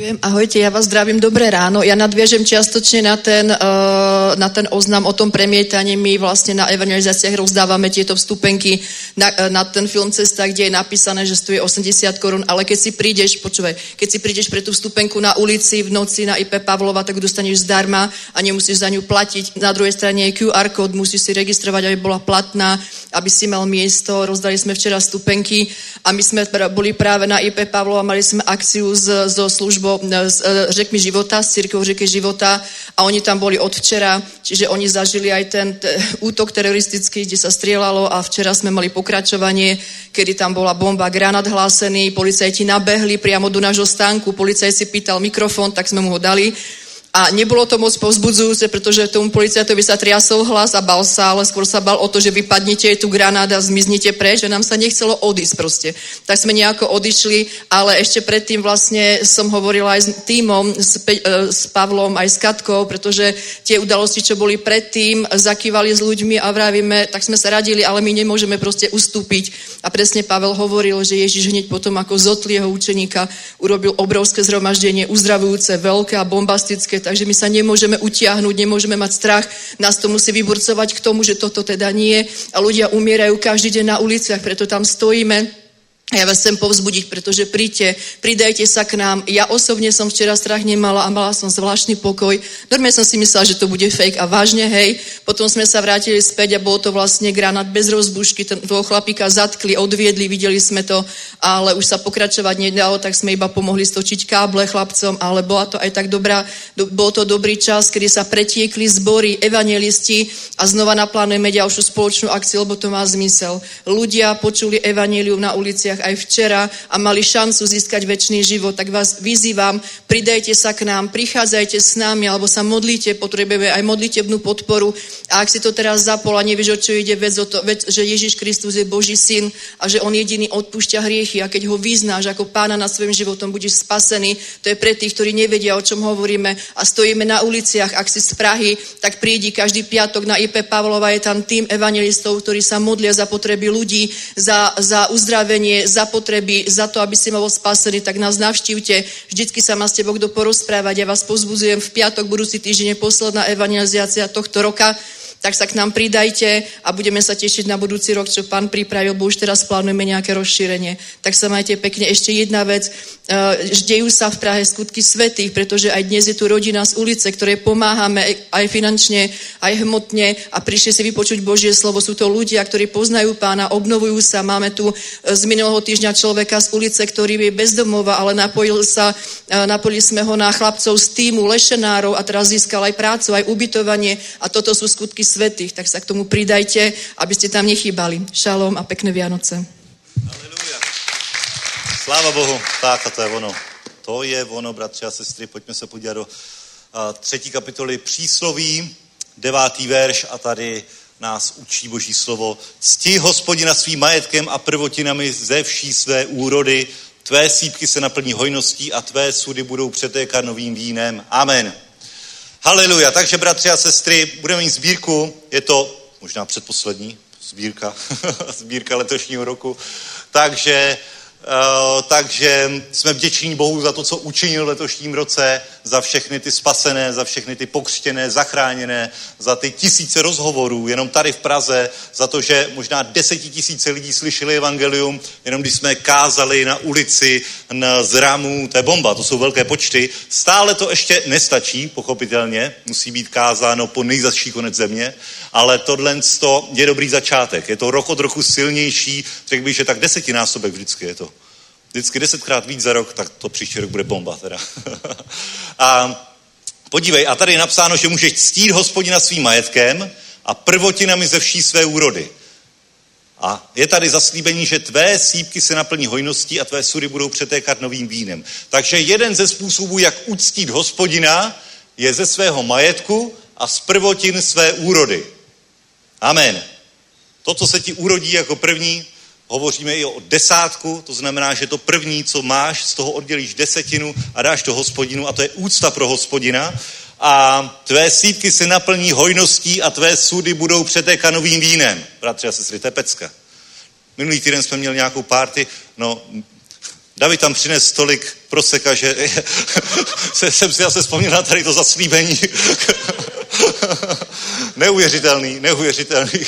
Ďakujem. Ahojte, ja vás zdravím. Dobré ráno. Ja nadviežem čiastočne na ten, uh, na ten oznam o tom premietaní. My vlastne na evangelizáciách rozdávame tieto vstupenky na, uh, na ten film Cesta, kde je napísané, že stojí 80 korun, ale keď si prídeš, počúvaj, keď si prídeš pre tú vstupenku na ulici v noci na IP Pavlova, tak dostaneš zdarma a nemusíš za ňu platiť. Na druhej strane je QR kód, musíš si registrovať, aby bola platná, aby si mal miesto. Rozdali sme včera vstupenky a my sme boli práve na IP Pavlova, mali sme akciu so službou alebo s e, řekmi života, s církou řeky života a oni tam boli od včera, čiže oni zažili aj ten útok teroristický, kde sa strieľalo a včera sme mali pokračovanie, kedy tam bola bomba, granát hlásený, policajti nabehli priamo do nášho stánku, policajt si pýtal mikrofón, tak sme mu ho dali a nebolo to moc povzbudzujúce, pretože tomu policajtovi sa triasol hlas a bal sa, ale skôr sa bal o to, že vypadnete tu granát a zmiznete preč, že nám sa nechcelo odísť proste. Tak sme nejako odišli, ale ešte predtým vlastne som hovorila aj s týmom, s, Pe- e, s Pavlom, aj s Katkou, pretože tie udalosti, čo boli predtým, zakývali s ľuďmi a vravíme, tak sme sa radili, ale my nemôžeme proste ustúpiť. A presne Pavel hovoril, že Ježiš hneď potom ako zotli jeho učeníka urobil obrovské zhromaždenie, uzdravujúce, veľké a bombastické, takže my sa nemôžeme utiahnuť, nemôžeme mať strach, nás to musí vyburcovať k tomu, že toto teda nie. A ľudia umierajú každý deň na uliciach, preto tam stojíme ja vás chcem povzbudiť, pretože príďte, pridajte sa k nám. Ja osobne som včera strach nemala a mala som zvláštny pokoj. Normálne som si myslela, že to bude fake a vážne, hej. Potom sme sa vrátili späť a bolo to vlastne granát bez rozbušky. Ten, toho chlapíka zatkli, odviedli, videli sme to, ale už sa pokračovať nedalo, tak sme iba pomohli stočiť káble chlapcom, ale bola to aj tak dobrá, do, bol to dobrý čas, kedy sa pretiekli zbory, evangelisti a znova naplánujeme ďalšiu spoločnú akciu, lebo to má zmysel. Ľudia počuli evanelium na uliciach aj včera a mali šancu získať väčší život, tak vás vyzývam, pridajte sa k nám, prichádzajte s nami, alebo sa modlíte, potrebujeme aj modlitebnú podporu. A ak si to teraz zapol a nevieš, o čo ide, vec o to, vec, že Ježiš Kristus je Boží syn a že On jediný odpúšťa hriechy a keď ho vyznáš ako pána nad svojim životom, budeš spasený. To je pre tých, ktorí nevedia, o čom hovoríme a stojíme na uliciach. Ak si z Prahy, tak prídi každý piatok na IP Pavlova, je tam tým evangelistov, ktorí sa modlia za potreby ľudí, za, za uzdravenie, zapotreby, za to, aby si bol spasený, tak nás navštívte. Vždycky sa má s tebou kdo porozprávať. Ja vás pozbudzujem v piatok budúci týždeň posledná evangelizácia tohto roka tak sa k nám pridajte a budeme sa tešiť na budúci rok, čo pán pripravil, bo už teraz plánujeme nejaké rozšírenie. Tak sa majte pekne. Ešte jedna vec, dejú sa v Prahe skutky svetých, pretože aj dnes je tu rodina z ulice, ktoré pomáhame aj finančne, aj hmotne a prišli si vypočuť Božie slovo. Sú to ľudia, ktorí poznajú pána, obnovujú sa. Máme tu z minulého týždňa človeka z ulice, ktorý je bezdomova, ale napojil sa, napojili sme ho na chlapcov z týmu lešenárov a teraz získal aj prácu, aj ubytovanie a toto sú skutky svetých, tak sa k tomu pridajte, aby ste tam nechýbali. Šalom a pekné Vianoce. Haleluja. Sláva Bohu. Tak a to je ono. To je ono, bratři a sestry. Pojďme se podívat do třetí kapitoly přísloví, devátý verš a tady nás učí Boží slovo. Cti hospodina svým majetkem a prvotinami ze vší své úrody. Tvé sípky se naplní hojností a tvé sudy budou přetékat novým vínem. Amen. Haleluja. Takže, bratři a sestry, budeme mít sbírku. Je to možná předposlední sbírka, sbírka letošního roku. Takže Uh, takže jsme vděční Bohu za to, co učinil v letošním roce, za všechny ty spasené, za všechny ty pokřtěné, zachráněné, za ty tisíce rozhovorů, jenom tady v Praze, za to, že možná desetitisíce lidí slyšeli evangelium, jenom když jsme kázali na ulici na zramu, to je bomba, to jsou velké počty. Stále to ještě nestačí, pochopitelně, musí být kázáno po nejzasší konec země, ale tohle je dobrý začátek. Je to rok od roku silnější, řekl bych, že tak desetinásobek vždycky je to vždycky desetkrát víc za rok, tak to příští rok bude bomba teda. a podívej, a tady je napsáno, že můžeš ctít hospodina svým majetkem a prvotinami ze vší své úrody. A je tady zaslíbení, že tvé sípky se naplní hojností a tvé sudy budou přetékat novým vínem. Takže jeden ze způsobů, jak uctít hospodina, je ze svého majetku a z prvotin své úrody. Amen. To, co se ti urodí jako první, hovoříme i o desátku, to znamená, že to první, co máš, z toho oddělíš desetinu a dáš to hospodinu a to je úcta pro hospodina. A tvé sípky se naplní hojností a tvé sudy budou přetékat novým vínem. Bratři a sestry, to je pecka. Minulý týden jsme měli nějakou párty, no, David tam přines stolik proseka, že jsem si zase vzpomněl na tady to zaslíbení. neuvěřitelný, neuvěřitelný.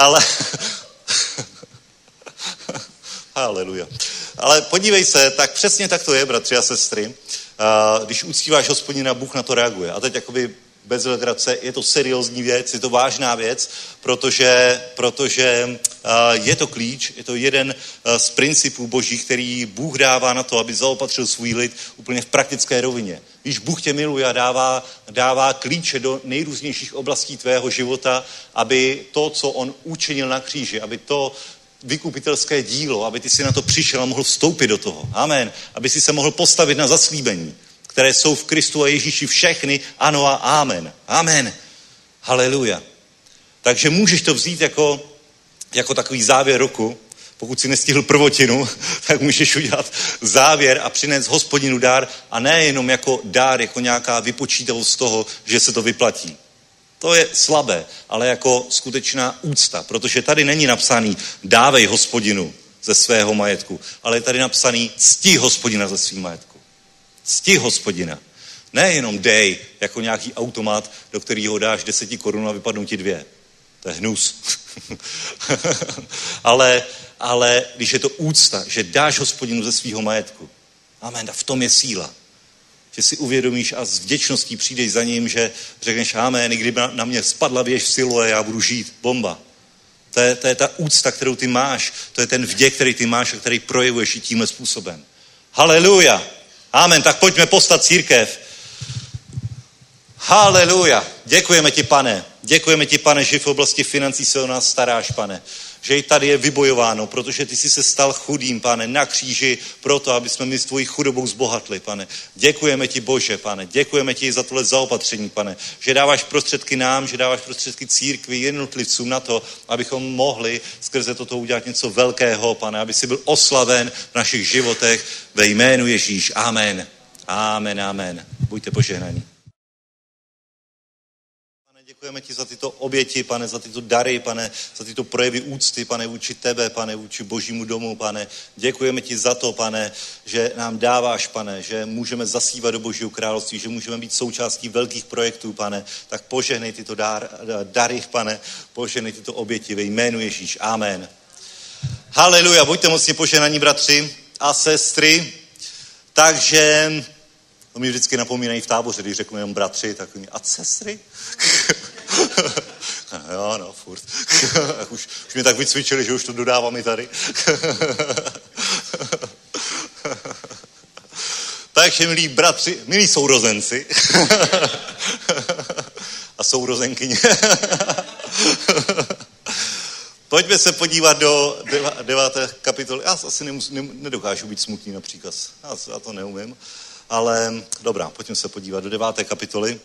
Ale Haleluja. Ale podívej se, tak přesně tak to je, bratři a sestry. Když uctíváš hospodina, Bůh na to reaguje. A teď jakoby bez legrace, je to seriózní věc, je to vážná věc, protože, protože je to klíč, je to jeden z principů božích, který Bůh dává na to, aby zaopatřil svůj lid úplně v praktické rovině. Víš, Bůh tě miluje a dává, dává klíče do nejrůznějších oblastí tvého života, aby to, co on učinil na kříži, aby to, vykupitelské dílo, aby ty si na to přišel a mohl vstoupit do toho. Amen. Aby si se mohl postavit na zaslíbení které jsou v Kristu a Ježíši všechny, ano a amen. Amen. Haleluja. Takže můžeš to vzít jako, jako takový závěr roku, pokud si nestihl prvotinu, tak můžeš udělat závěr a přinést hospodinu dár a ne jenom jako dár, jako nějaká vypočítavost z toho, že se to vyplatí. To je slabé, ale jako skutečná úcta, protože tady není napsaný dávej hospodinu ze svého majetku, ale je tady napsaný ctí hospodina ze svým majetku. Cti hospodina. Nejenom dej jako nějaký automat, do kterého dáš deseti korun a vypadnou ti dvě. To je hnus. ale, ale když je to úcta, že dáš hospodinu ze svého majetku. Amen. A v tom je síla. Že si uvědomíš a s vděčností přijdeš za ním, že řekneš, amen, kdyby na mě spadla věž v a já budu žít. Bomba. To je, to je ta úcta, kterou ty máš. To je ten vděk, který ty máš a který projevuješ i tímhle způsobem. Haleluja. Amen, tak pojďme postat církev. Haleluja. Děkujeme ti, pane. Děkujeme ti, pane, že v oblasti financí se o nás staráš, pane. Že i tady je vybojováno, protože ty jsi se stal chudým, pane, na kříži, proto, aby jsme my s tvojí chudobou zbohatli, pane. Děkujeme ti, Bože, pane. Děkujeme ti za tohle zaopatření, pane. Že dáváš prostředky nám, že dáváš prostředky církvi, jednotlivcům na to, abychom mohli skrze toto udělat něco velkého, pane, aby si byl oslaven v našich životech ve jménu Ježíš. Amen. Amen, amen. Buďte požehnaní. Děkujeme ti za tyto oběti, pane, za tyto dary, pane, za tyto projevy úcty, pane, vůči tebe, pane, vůči božímu domu, pane. Děkujeme ti za to, pane, že nám dáváš, pane, že můžeme zasívat do božího království, že můžeme být součástí velkých projektů, pane. Tak požehnej tyto dar, dary, pane, požehnej tyto oběti ve jménu Ježíš. Amen. Haleluja, buďte mocně poženaní, bratři a sestry. Takže to mi vždycky napomínají v táboře, když řeknu jenom bratři, tak oni, a sestry? jo, no, furt. už, už mě tak vycvičili, že už to dodávám i tady. Takže, milí bratři, milí sourozenci a sourozenkyně, pojďme se podívat do deváté kapitoly. Já asi nemus, ne, nedokážu být smutný například. Já, já to neumím. Ale dobrá, pojďme se podívat do deváté kapitoly.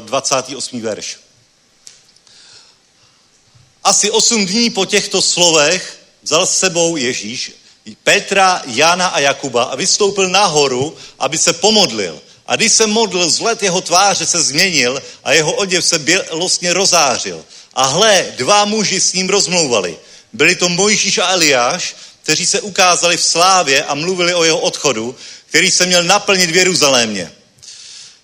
28. verš. Asi osm dní po těchto slovech vzal s sebou Ježíš Petra, Jana a Jakuba a vystoupil nahoru, aby se pomodlil. A když se modlil, vzhled jeho tváře se změnil a jeho oděv se bělostně rozářil. A hle, dva muži s ním rozmlouvali. Byli to Mojžíš a Eliáš, kteří se ukázali v slávě a mluvili o jeho odchodu, který se měl naplnit v Jeruzalémě.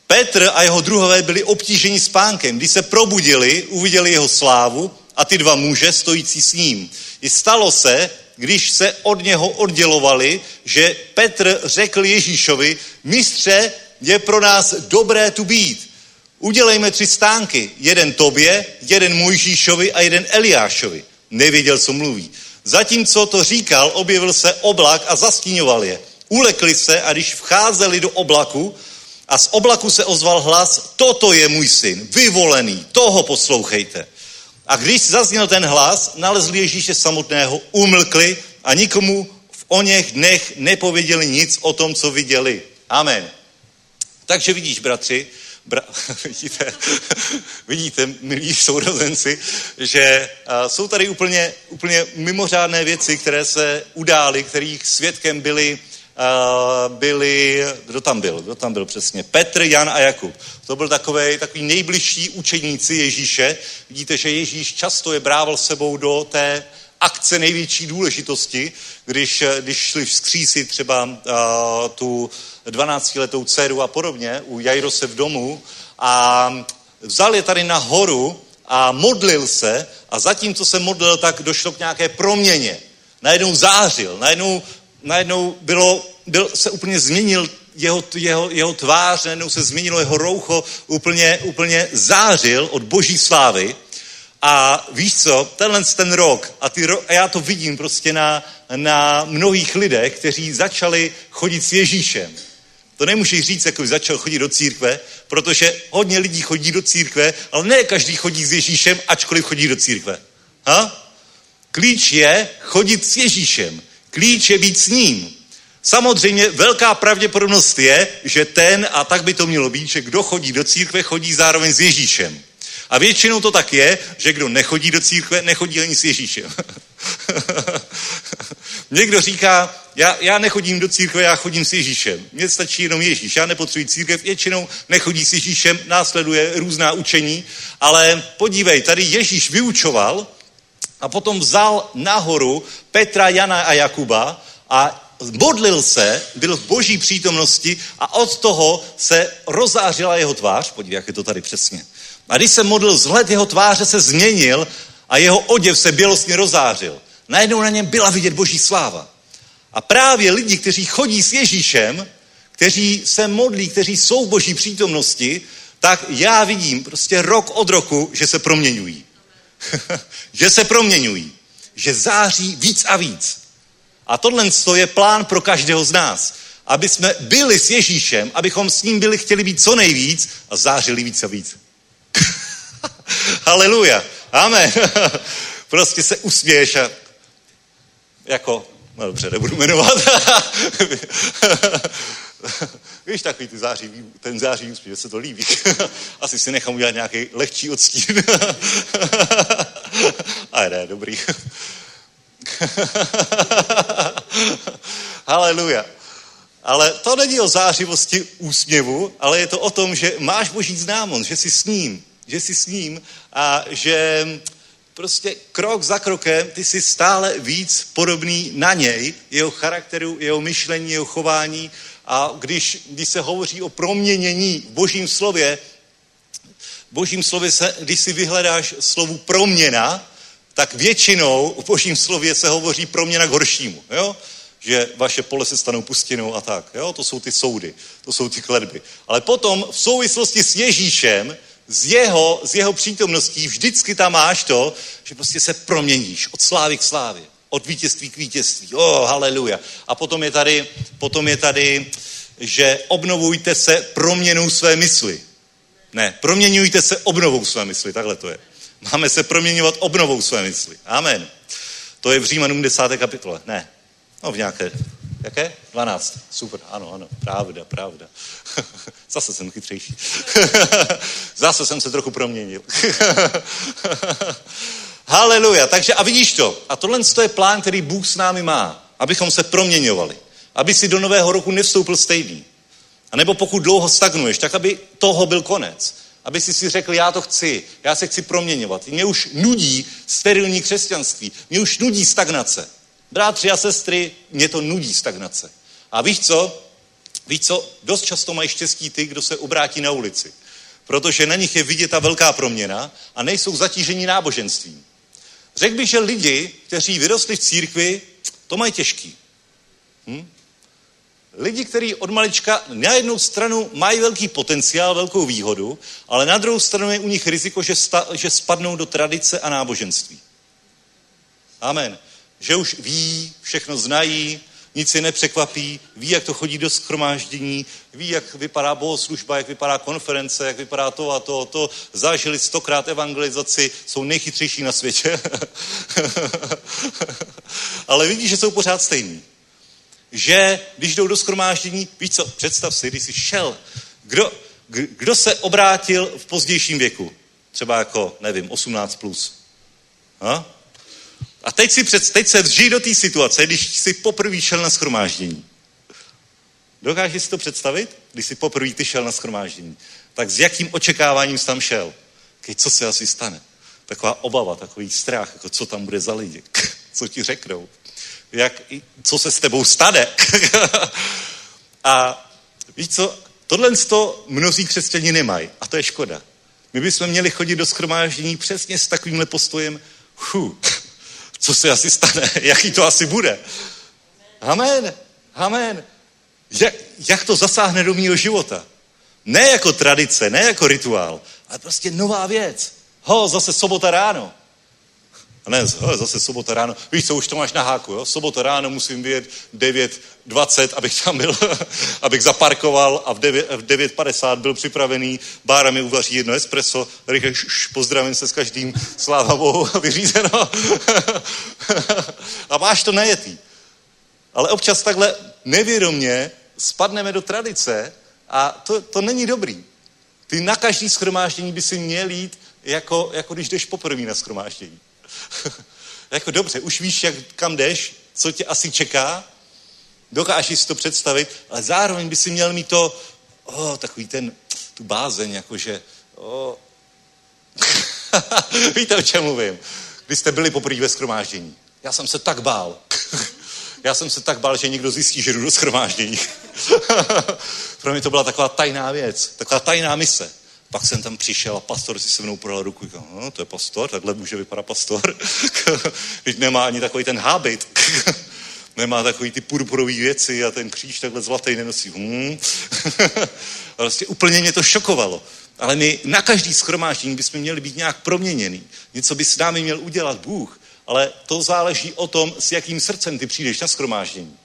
Petr a jeho druhové byli obtíženi spánkem. Když se probudili, uviděli jeho slávu a ty dva muže stojící s ním. I stalo se, když se od něho oddělovali, že Petr řekl Ježíšovi, mistře, je pro nás dobré tu být. Udělejme tři stánky, jeden tobě, jeden Mojžíšovi a jeden Eliášovi. Nevěděl, co mluví. Zatímco to říkal, objevil se oblak a zastíňoval je. Ulekli se a když vcházeli do oblaku, a z oblaku se ozval hlas, toto je můj syn, vyvolený, toho poslouchejte. A když zazněl ten hlas, nalezli Ježíše samotného, umlkli a nikomu v o něch dnech nepověděli nic o tom, co viděli. Amen. Takže vidíš, bratři, bra, vidíte, vidíte, milí sourozenci, že jsou tady úplně, úplně mimořádné věci, které se udály, kterých svědkem byli byli, kdo tam byl, kdo tam byl přesně, Petr, Jan a Jakub. To byl takový, takový nejbližší učeníci Ježíše. Vidíte, že Ježíš často je brával sebou do té akce největší důležitosti, když, když šli vzkřísit třeba uh, tu 12-letou dceru a podobně u Jairose v domu a vzal je tady nahoru a modlil se a zatímco se modlil, tak došlo k nějaké proměně. Najednou zářil, najednou najednou bylo, byl, se úplně změnil jeho, jeho, jeho tvář, najednou se změnilo jeho roucho, úplně, úplně zářil od boží slávy. A víš co, tenhle ten rok, a, ty, a já to vidím prostě na, na mnohých lidech, kteří začali chodit s Ježíšem. To nemůžeš říct, jako začal chodit do církve, protože hodně lidí chodí do církve, ale ne každý chodí s Ježíšem, ačkoliv chodí do církve. Ha? Klíč je chodit s Ježíšem. Klíč je být s ním. Samozřejmě velká pravděpodobnost je, že ten, a tak by to mělo být, že kdo chodí do církve, chodí zároveň s Ježíšem. A většinou to tak je, že kdo nechodí do církve, nechodí ani s Ježíšem. Někdo říká, já, já nechodím do církve, já chodím s Ježíšem. Mně stačí jenom Ježíš, já nepotřebuji církev. Většinou nechodí s Ježíšem, následuje různá učení, ale podívej, tady Ježíš vyučoval a potom vzal nahoru Petra, Jana a Jakuba a modlil se, byl v boží přítomnosti a od toho se rozářila jeho tvář. Podívej, jak je to tady přesně. A když se modlil, vzhled jeho tváře se změnil a jeho oděv se bělostně rozářil. Najednou na něm byla vidět boží sláva. A právě lidi, kteří chodí s Ježíšem, kteří se modlí, kteří jsou v boží přítomnosti, tak já vidím prostě rok od roku, že se proměňují. že se proměňují, že září víc a víc. A tohle je plán pro každého z nás. Aby jsme byli s Ježíšem, abychom s ním byli chtěli být co nejvíc a zářili víc a víc. Haleluja. Amen. prostě se usměješ a jako, no dobře, nebudu jmenovat. Víš, takový ty září, ten září úspěch, se to líbí. Asi si nechám udělat nějaký lehčí odstín. A ne, dobrý. Haleluja. Ale to není o zářivosti úsměvu, ale je to o tom, že máš boží známost, že jsi s ním, že jsi s ním a že prostě krok za krokem ty jsi stále víc podobný na něj, jeho charakteru, jeho myšlení, jeho chování a když, když se hovoří o proměnění v božím slově, v božím slově se, když si vyhledáš slovu proměna, tak většinou v božím slově se hovoří proměna k horšímu. Jo? že vaše pole se stanou pustinou a tak. Jo? To jsou ty soudy, to jsou ty kledby. Ale potom v souvislosti s Ježíšem, z jeho, z jeho přítomností vždycky tam máš to, že prostě se proměníš od slávy k slávě, od vítězství k vítězství. Oh, haleluja. A potom je tady, potom je tady, že obnovujte se proměnou své mysli. Ne, proměňujte se obnovou své mysli, takhle to je. Máme se proměňovat obnovou své mysli. Amen. To je v Římanům 10. kapitole. Ne, No v nějaké, jaké? 12. Super, ano, ano, pravda, pravda. Zase jsem chytřejší. Zase jsem se trochu proměnil. Haleluja. Takže a vidíš to. A tohle je plán, který Bůh s námi má. Abychom se proměňovali. Aby si do nového roku nevstoupil stejný. A nebo pokud dlouho stagnuješ, tak aby toho byl konec. Aby si si řekl, já to chci, já se chci proměňovat. Mě už nudí sterilní křesťanství. Mě už nudí stagnace. Bratři a sestry, mě to nudí stagnace. A víš co? Víš co? Dost často mají štěstí ty, kdo se obrátí na ulici. Protože na nich je vidět ta velká proměna a nejsou zatížení náboženstvím. Řekl bych, že lidi, kteří vyrostli v církvi, to mají těžký. Hm? Lidi, kteří od malička na jednu stranu mají velký potenciál, velkou výhodu, ale na druhou stranu je u nich riziko, že, sta, že spadnou do tradice a náboženství. Amen že už ví, všechno znají, nic si nepřekvapí, ví, jak to chodí do schromáždění, ví, jak vypadá bohoslužba, jak vypadá konference, jak vypadá to a to, to. Zažili stokrát evangelizaci, jsou nejchytřejší na světě. Ale vidí, že jsou pořád stejní. Že když jdou do schromáždění, víš co, představ si, když jsi šel, kdo, kdo se obrátil v pozdějším věku? Třeba jako, nevím, 18 plus. Ha? A teď, si před, teď se vžij do té situace, když jsi poprvé šel na schromáždění. Dokážeš si to představit? Když jsi poprvé ty šel na schromáždění. Tak s jakým očekáváním jsi tam šel? Keď, co se asi stane? Taková obava, takový strach, jako co tam bude za lidi, co ti řeknou, jak, co se s tebou stane. a víš co, tohle to mnozí křesťani nemají a to je škoda. My bychom měli chodit do schromáždění přesně s takovýmhle postojem, hu, co se asi stane, jaký to asi bude. Amen, amen. Jak, jak to zasáhne do mého života? Ne jako tradice, ne jako rituál, ale prostě nová věc. Ho, zase sobota ráno. A ne, ho, zase sobota ráno. Víš co, už to máš na háku, jo? Sobota ráno musím vyjet 9.20, abych tam byl, abych zaparkoval a v 9.50 byl připravený. Bára mi uvaří jedno espresso, rychle pozdravím se s každým, sláva Bohu, vyřízeno. a máš to najetý. Ale občas takhle nevědomně spadneme do tradice a to, to není dobrý. Ty na každý schromáždění by si měl jít, jako, jako když jdeš poprvé na schromáždění. jako dobře, už víš, jak, kam jdeš, co tě asi čeká, dokážeš si to představit, ale zároveň by si měl mít to, oh, takový ten, tu bázeň, jakože, oh. Víte, o čem mluvím? Když jste byli poprvé ve schromáždění. Já jsem se tak bál. Já jsem se tak bál, že někdo zjistí, že jdu do schromáždění. Pro mě to byla taková tajná věc, taková tajná mise. Pak jsem tam přišel a pastor si se mnou podal ruku. Říkal, no, to je pastor, takhle může vypadat pastor. Teď nemá ani takový ten hábit. nemá takový ty purpurové věci a ten kříž takhle zlatý nenosí. Hmm. vlastně úplně mě to šokovalo. Ale my na každý schromáždění bychom měli být nějak proměněný. Něco by s námi měl udělat Bůh. Ale to záleží o tom, s jakým srdcem ty přijdeš na schromáždění.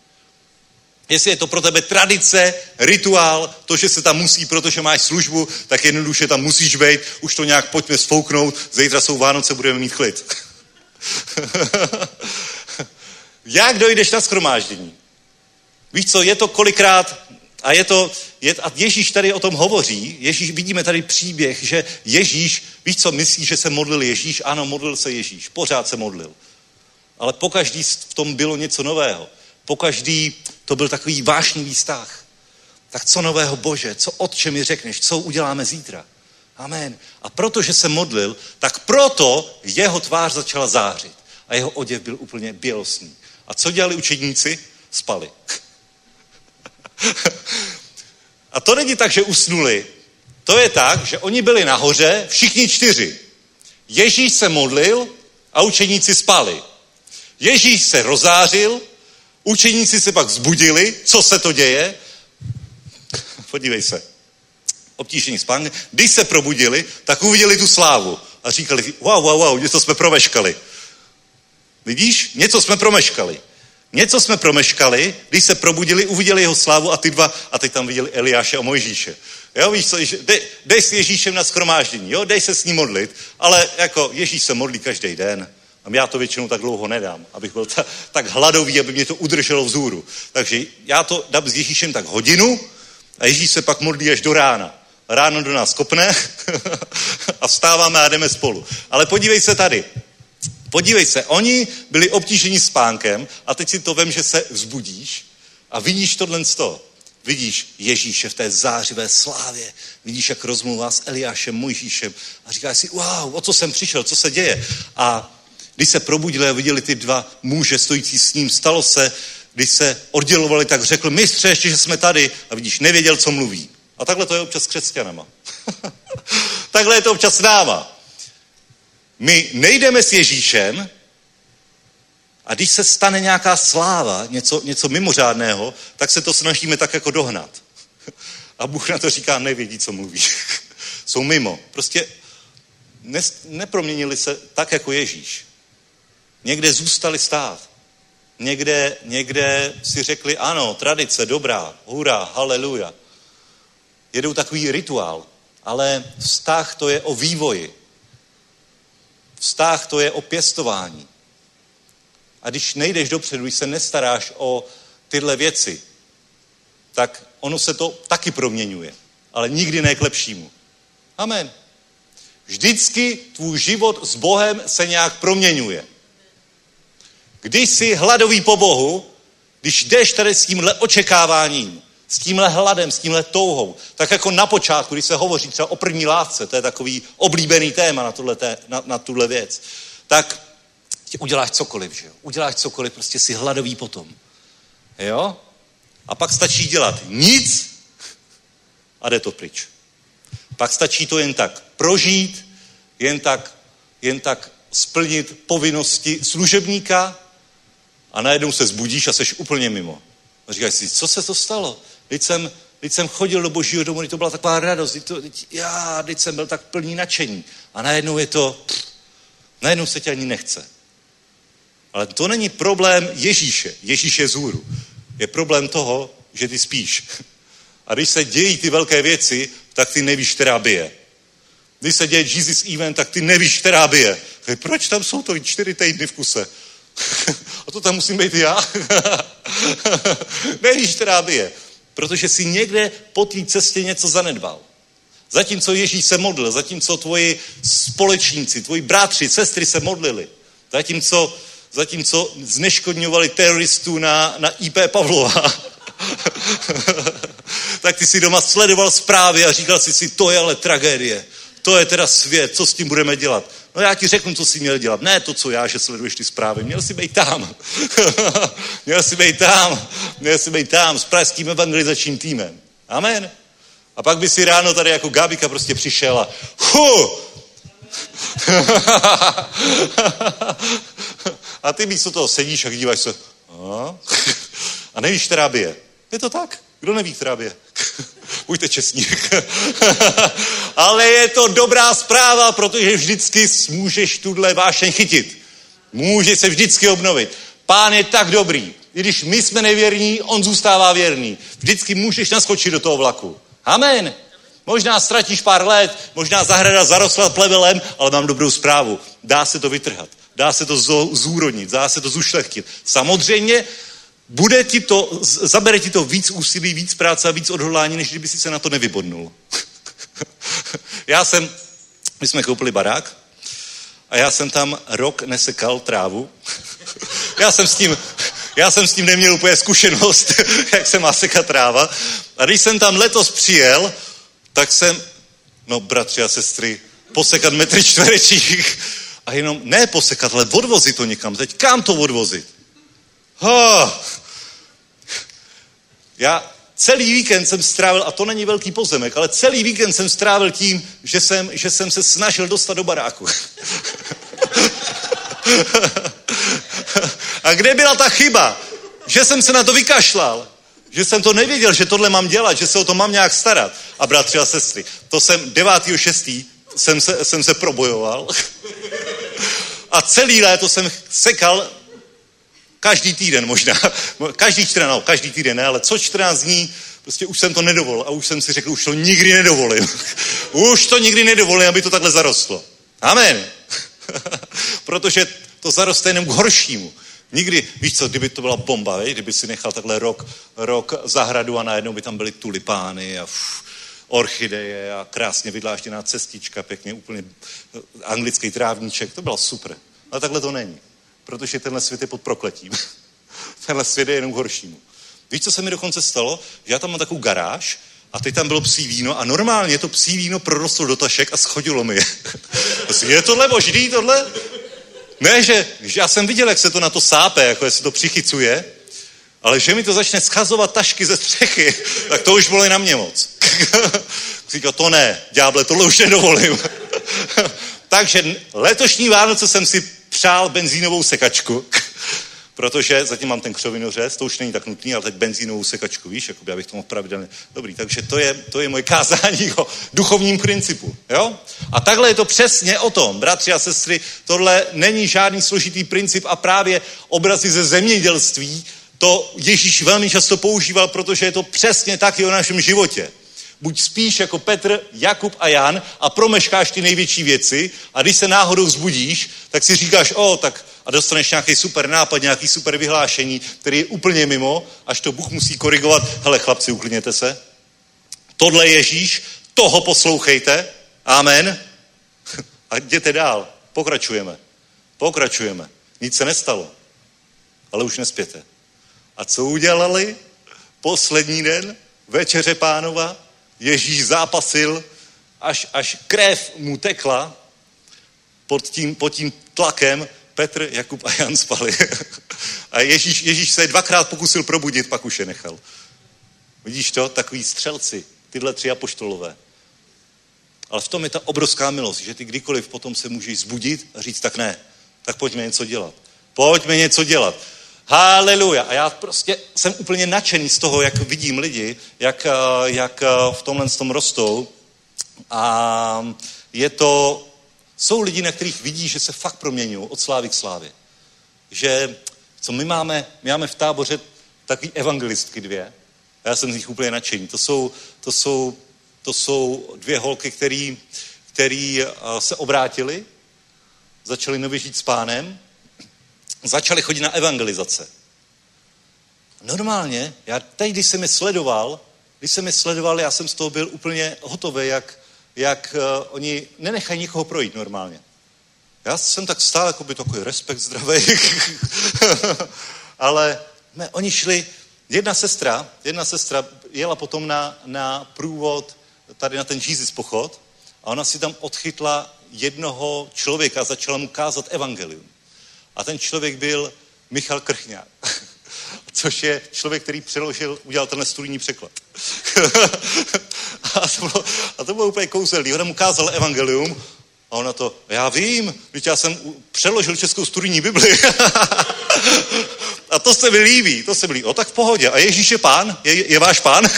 Jestli je to pro tebe tradice, rituál, to, že se tam musí, protože máš službu, tak jednoduše tam musíš být, už to nějak pojďme sfouknout, zítra jsou Vánoce, budeme mít klid. Jak dojdeš na schromáždění? Víš co, je to kolikrát, a je to, je, a Ježíš tady o tom hovoří, Ježíš, vidíme tady příběh, že Ježíš, víš co, myslí, že se modlil Ježíš? Ano, modlil se Ježíš, pořád se modlil. Ale pokaždý v tom bylo něco nového. Pokaždý to byl takový vášnivý vztah. Tak co nového Bože, co otče mi řekneš, co uděláme zítra? Amen. A protože se modlil, tak proto jeho tvář začala zářit a jeho oděv byl úplně bělostný. A co dělali učedníci? Spali. a to není tak, že usnuli. To je tak, že oni byli nahoře, všichni čtyři. Ježíš se modlil a učeníci spali. Ježíš se rozářil, učeníci se pak vzbudili, co se to děje. Podívej se. Obtížení spánky. Když se probudili, tak uviděli tu slávu a říkali, wow, wow, wow, něco jsme promeškali. Vidíš? Něco jsme promeškali. Něco jsme promeškali, když se probudili, uviděli jeho slávu a ty dva, a teď tam viděli Eliáše a Mojžíše. Jo, víš co, dej, dej s Ježíšem na schromáždění, jo, dej se s ním modlit, ale jako Ježíš se modlí každý den. A já to většinou tak dlouho nedám, abych byl ta, tak hladový, aby mě to udrželo vzhůru. Takže já to dám s Ježíšem tak hodinu a Ježíš se pak modlí až do rána. Ráno do nás kopne a vstáváme a jdeme spolu. Ale podívej se tady. Podívej se, oni byli obtíženi spánkem a teď si to vem, že se vzbudíš a vidíš tohle z toho. Vidíš Ježíše v té zářivé slávě. Vidíš, jak rozmluvá s Eliášem, Mojžíšem a říkáš si, wow, o co jsem přišel, co se děje. A když se probudili a viděli ty dva muže stojící s ním, stalo se, když se oddělovali, tak řekl, mistře, ještě, že jsme tady. A vidíš, nevěděl, co mluví. A takhle to je občas s křesťanama. takhle je to občas s náma. My nejdeme s Ježíšem a když se stane nějaká sláva, něco, něco mimořádného, tak se to snažíme tak jako dohnat. A Bůh na to říká, nevědí, co mluví. Jsou mimo. Prostě ne, neproměnili se tak jako Ježíš. Někde zůstali stát. Někde, někde si řekli, ano, tradice, dobrá, hurá, haleluja. Jedou takový rituál, ale vztah to je o vývoji. Vztah to je o pěstování. A když nejdeš dopředu, když se nestaráš o tyhle věci, tak ono se to taky proměňuje. Ale nikdy ne k lepšímu. Amen. Vždycky tvůj život s Bohem se nějak proměňuje. Když jsi hladový po Bohu, když jdeš tady s tímhle očekáváním, s tímhle hladem, s tímhle touhou, tak jako na počátku, když se hovoří třeba o první lásce, to je takový oblíbený téma na tuhle, té, na, na tuhle věc, tak uděláš cokoliv, že jo? Uděláš cokoliv, prostě si hladový potom. Jo? A pak stačí dělat nic a jde to pryč. Pak stačí to jen tak prožít, jen tak, jen tak splnit povinnosti služebníka a najednou se zbudíš a seš úplně mimo. A říkáš si, co se to stalo? Teď jsem, teď jsem chodil do božího domu, to byla taková radost, teď to, teď, já, teď jsem byl tak plný nadšení. A najednou je to, najednou se tě ani nechce. Ale to není problém Ježíše. Ježíš je zůru. Je problém toho, že ty spíš. A když se dějí ty velké věci, tak ty nevíš, která bije. Když se děje Jesus event, tak ty nevíš, která bije. Proč tam jsou to čtyři týdny v kuse? A to tam musím být já. Nevíš, která bije. Protože si někde po té cestě něco zanedbal. Zatímco Ježíš se modlil, zatímco tvoji společníci, tvoji bratři, sestry se modlili, zatímco, zatímco zneškodňovali teroristů na, na IP Pavlova, tak ty si doma sledoval zprávy a říkal si si, to je ale tragédie. To je teda svět, co s tím budeme dělat? No já ti řeknu, co jsi měl dělat. Ne to, co já, že sleduješ ty zprávy. Měl jsi být tam. měl jsi být tam. Měl jsi být tam s pražským evangelizačním týmem. Amen. A pak by si ráno tady jako Gabika prostě přišel a hu! a ty místo toho sedíš a díváš se a nevíš, která by je. Je to tak? Kdo neví, je? Buďte čestní. Ale je to dobrá zpráva, protože vždycky můžeš tuhle vášeň chytit. Může se vždycky obnovit. Pán je tak dobrý. I když my jsme nevěrní, on zůstává věrný. Vždycky můžeš naskočit do toho vlaku. Amen. Možná ztratíš pár let, možná zahrada zarostla plevelem, ale mám dobrou zprávu. Dá se to vytrhat. Dá se to zúrodnit, dá se to zušlechtit. Samozřejmě bude ti to, zabere ti to víc úsilí, víc práce a víc odhodlání, než kdyby si se na to nevybodnul. já jsem, my jsme koupili barák a já jsem tam rok nesekal trávu. já jsem s tím, Já jsem s tím neměl úplně zkušenost, jak se má sekat tráva. A když jsem tam letos přijel, tak jsem, no bratři a sestry, posekat metry čtverečích a jenom ne posekat, ale odvozit to někam. Teď kam to odvozit? Oh. Já celý víkend jsem strávil, a to není velký pozemek, ale celý víkend jsem strávil tím, že jsem, že jsem se snažil dostat do baráku. a kde byla ta chyba? Že jsem se na to vykašlal. Že jsem to nevěděl, že tohle mám dělat, že se o to mám nějak starat. A bratři a sestry, to jsem 9.6. jsem se, jsem se probojoval. a celý léto jsem sekal každý týden možná, každý 14, no, každý týden ne, ale co 14 dní, prostě už jsem to nedovolil a už jsem si řekl, už to nikdy nedovolím. už to nikdy nedovolím, aby to takhle zarostlo. Amen. Protože to zaroste jenom k horšímu. Nikdy, víš co, kdyby to byla bomba, vej? kdyby si nechal takhle rok, rok zahradu a najednou by tam byly tulipány a uf, orchideje a krásně vydláštěná cestička, pěkně úplně anglický trávníček, to bylo super. Ale takhle to není protože tenhle svět je pod prokletím. tenhle svět je jenom horšímu. Víš, co se mi dokonce stalo? Že já tam mám takovou garáž a teď tam bylo psí víno a normálně to psí víno prorostlo do tašek a schodilo mi je. je tohle možný, tohle? Ne, že, že já jsem viděl, jak se to na to sápe, jako jestli to přichycuje, ale že mi to začne schazovat tašky ze střechy, tak to už bylo i na mě moc. Říkal, to ne, ďáble, tohle už nedovolím. Takže letošní Vánoce jsem si přál benzínovou sekačku, protože zatím mám ten křovinořez, to už není tak nutný, ale teď benzínovou sekačku, víš, jakoby, abych to mohl pravidelně. Dobrý, takže to je, to je moje kázání o duchovním principu. Jo? A takhle je to přesně o tom, bratři a sestry, tohle není žádný složitý princip a právě obrazy ze zemědělství to Ježíš velmi často používal, protože je to přesně taky o našem životě buď spíš jako Petr, Jakub a Jan a promeškáš ty největší věci a když se náhodou zbudíš, tak si říkáš, o, tak a dostaneš nějaký super nápad, nějaký super vyhlášení, který je úplně mimo, až to Bůh musí korigovat. Hele, chlapci, uklidněte se. Tohle Ježíš, toho poslouchejte. Amen. A jděte dál. Pokračujeme. Pokračujeme. Nic se nestalo. Ale už nespěte. A co udělali? Poslední den večeře pánova Ježíš zápasil, až, až krev mu tekla pod tím, pod tím tlakem, Petr, Jakub a Jan spali. a Ježíš, Ježíš se dvakrát pokusil probudit, pak už je nechal. Vidíš to? Takový střelci, tyhle tři apoštolové. Ale v tom je ta obrovská milost, že ty kdykoliv potom se můžeš zbudit a říct, tak ne, tak pojďme něco dělat. Pojďme něco dělat. Haleluja. A já prostě jsem úplně nadšený z toho, jak vidím lidi, jak, eh, jak eh, v tomhle tom rostou. A je to, jsou lidi, na kterých vidí, že se fakt proměňují od slávy k slávě. Že, co my máme, my máme v táboře takový evangelistky dvě. Já jsem z nich úplně nadšený. To jsou, to jsou, to jsou dvě holky, který, který eh, se obrátili, začali nově žít s pánem začali chodit na evangelizace. Normálně, já teď, když jsem je sledoval, když jsem je sledoval, já jsem z toho byl úplně hotový, jak, jak uh, oni nenechají nikoho projít normálně. Já jsem tak stál, jako by takový respekt zdravý, ale ne, oni šli, jedna sestra, jedna sestra jela potom na, na průvod, tady na ten Jesus pochod a ona si tam odchytla jednoho člověka a začala mu kázat evangelium. A ten člověk byl Michal Krchňák, což je člověk, který přeložil, udělal tenhle studijní překlad. a, to bylo, a to bylo úplně kouzelný. On mu kázal evangelium a ona to, já vím, že já jsem přeložil českou studijní Bibli. a to se mi líbí, to se mi líbí. O tak v pohodě. A Ježíš je pán? Je, je váš pán?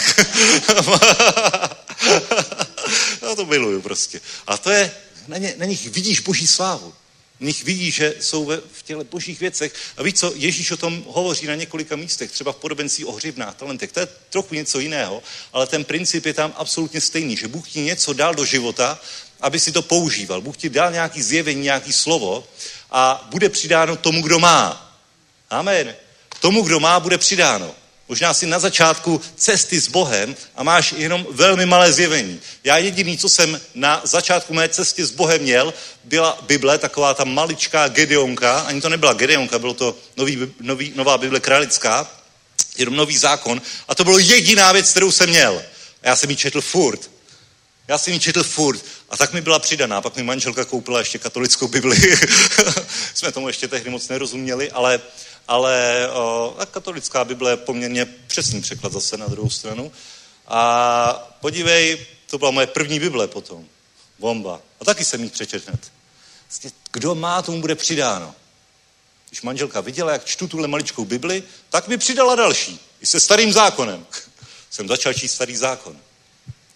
Já to miluju prostě. A to je, na, ně, na nich vidíš boží slávu nich vidí, že jsou ve, v těle božích věcech. A víš co, Ježíš o tom hovoří na několika místech, třeba v podobenství o hřivnách, talentech. To je trochu něco jiného, ale ten princip je tam absolutně stejný, že Bůh ti něco dal do života, aby si to používal. Bůh ti dal nějaký zjevení, nějaký slovo a bude přidáno tomu, kdo má. Amen. Tomu, kdo má, bude přidáno. Možná jsi na začátku cesty s Bohem a máš jenom velmi malé zjevení. Já jediný, co jsem na začátku mé cesty s Bohem měl, byla Bible, taková ta maličká Gedeonka, ani to nebyla Gedeonka, bylo to nový, nový, nová Bible kralická, jenom nový zákon a to bylo jediná věc, kterou jsem měl. A já jsem ji četl furt. Já jsem ji četl furt. A tak mi byla přidaná. Pak mi manželka koupila ještě katolickou Bibli. Jsme tomu ještě tehdy moc nerozuměli, ale, ale o, a katolická Bible je poměrně přesný překlad zase na druhou stranu. A podívej, to byla moje první Bible potom. Bomba. A taky jsem ji přečetl hned. Vlastně, kdo má, tomu bude přidáno. Když manželka viděla, jak čtu tuhle maličkou Bibli, tak mi přidala další. I se starým zákonem. jsem začal číst starý zákon.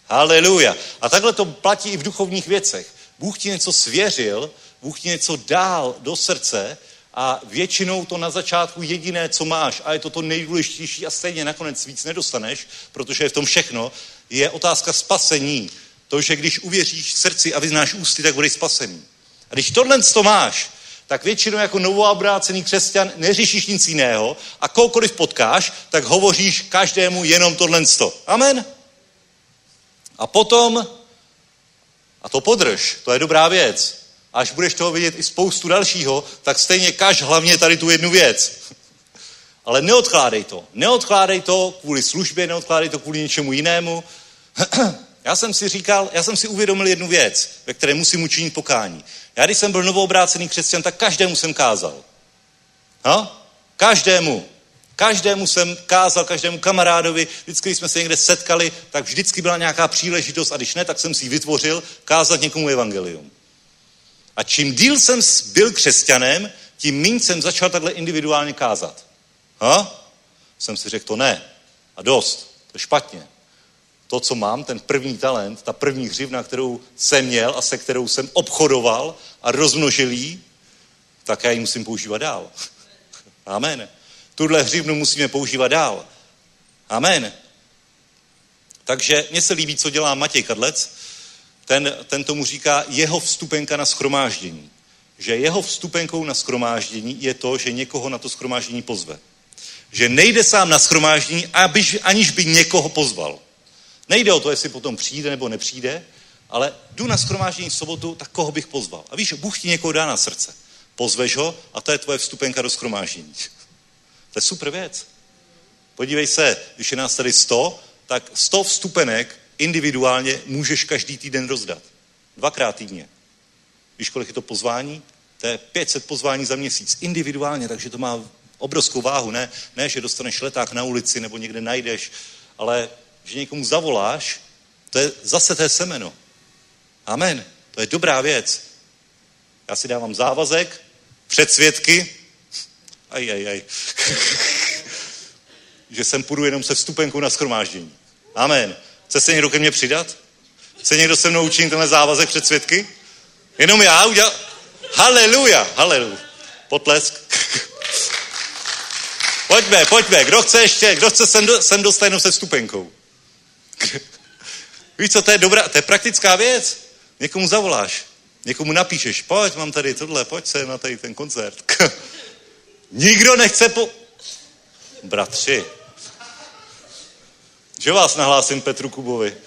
Haleluja. A takhle to platí i v duchovních věcech. Bůh ti něco svěřil, Bůh ti něco dál do srdce a většinou to na začátku jediné, co máš, a je to to nejdůležitější a stejně nakonec víc nedostaneš, protože je v tom všechno, je otázka spasení. To, že když uvěříš srdci a vyznáš ústy, tak budeš spasený. A když tohle to máš, tak většinou jako novoobrácený křesťan neřešíš nic jiného a koukoliv potkáš, tak hovoříš každému jenom tohle. Amen. A potom, a to podrž, to je dobrá věc, až budeš toho vidět i spoustu dalšího, tak stejně kaž hlavně tady tu jednu věc. Ale neodkládej to. Neodkládej to kvůli službě, neodkládej to kvůli něčemu jinému. Já jsem si říkal, já jsem si uvědomil jednu věc, ve které musím učinit pokání. Já, když jsem byl novoobrácený křesťan, tak každému jsem kázal. Ha? Každému. Každému jsem kázal, každému kamarádovi, vždycky, když jsme se někde setkali, tak vždycky byla nějaká příležitost a když ne, tak jsem si ji vytvořil kázat někomu evangelium. A čím díl jsem byl křesťanem, tím méně jsem začal takhle individuálně kázat. Ha? Jsem si řekl, to ne. A dost. To je špatně. To, co mám, ten první talent, ta první hřivna, kterou jsem měl a se kterou jsem obchodoval a rozmnožil jí, tak já ji musím používat dál. Amen. Tuhle hřivnu musíme používat dál. Amen. Takže mně se líbí, co dělá Matěj Kadlec. Ten, ten tomu říká jeho vstupenka na schromáždění. Že jeho vstupenkou na schromáždění je to, že někoho na to schromáždění pozve. Že nejde sám na schromáždění, aniž by někoho pozval. Nejde o to, jestli potom přijde nebo nepřijde, ale jdu na schromáždění v sobotu, tak koho bych pozval. A víš, Bůh ti někoho dá na srdce. Pozveš ho a to je tvoje vstupenka do schromáždění. To je super věc. Podívej se, když je nás tady 100, tak 100 vstupenek individuálně můžeš každý týden rozdat. Dvakrát týdně. Víš, kolik je to pozvání? To je 500 pozvání za měsíc. Individuálně, takže to má obrovskou váhu. Ne, ne že dostaneš leták na ulici nebo někde najdeš, ale že někomu zavoláš, to je zase té semeno. Amen. To je dobrá věc. Já si dávám závazek před svědky, aj, aj, aj. že sem půjdu jenom se vstupenkou na schromáždění. Amen. Chce se někdo ke mně přidat? Chce někdo se mnou učinit tenhle závazek před svědky? Jenom já udělal... Haleluja, haleluja. Potlesk. pojďme, pojďme. Kdo chce ještě, kdo chce sem, do, sem dostat jenom se vstupenkou? Víš co, to je dobrá, to je praktická věc. Někomu zavoláš, někomu napíšeš, pojď, mám tady tohle, pojď se na tady ten koncert. Nikdo nechce po... Bratři, že vás nahlásím Petru Kubovi?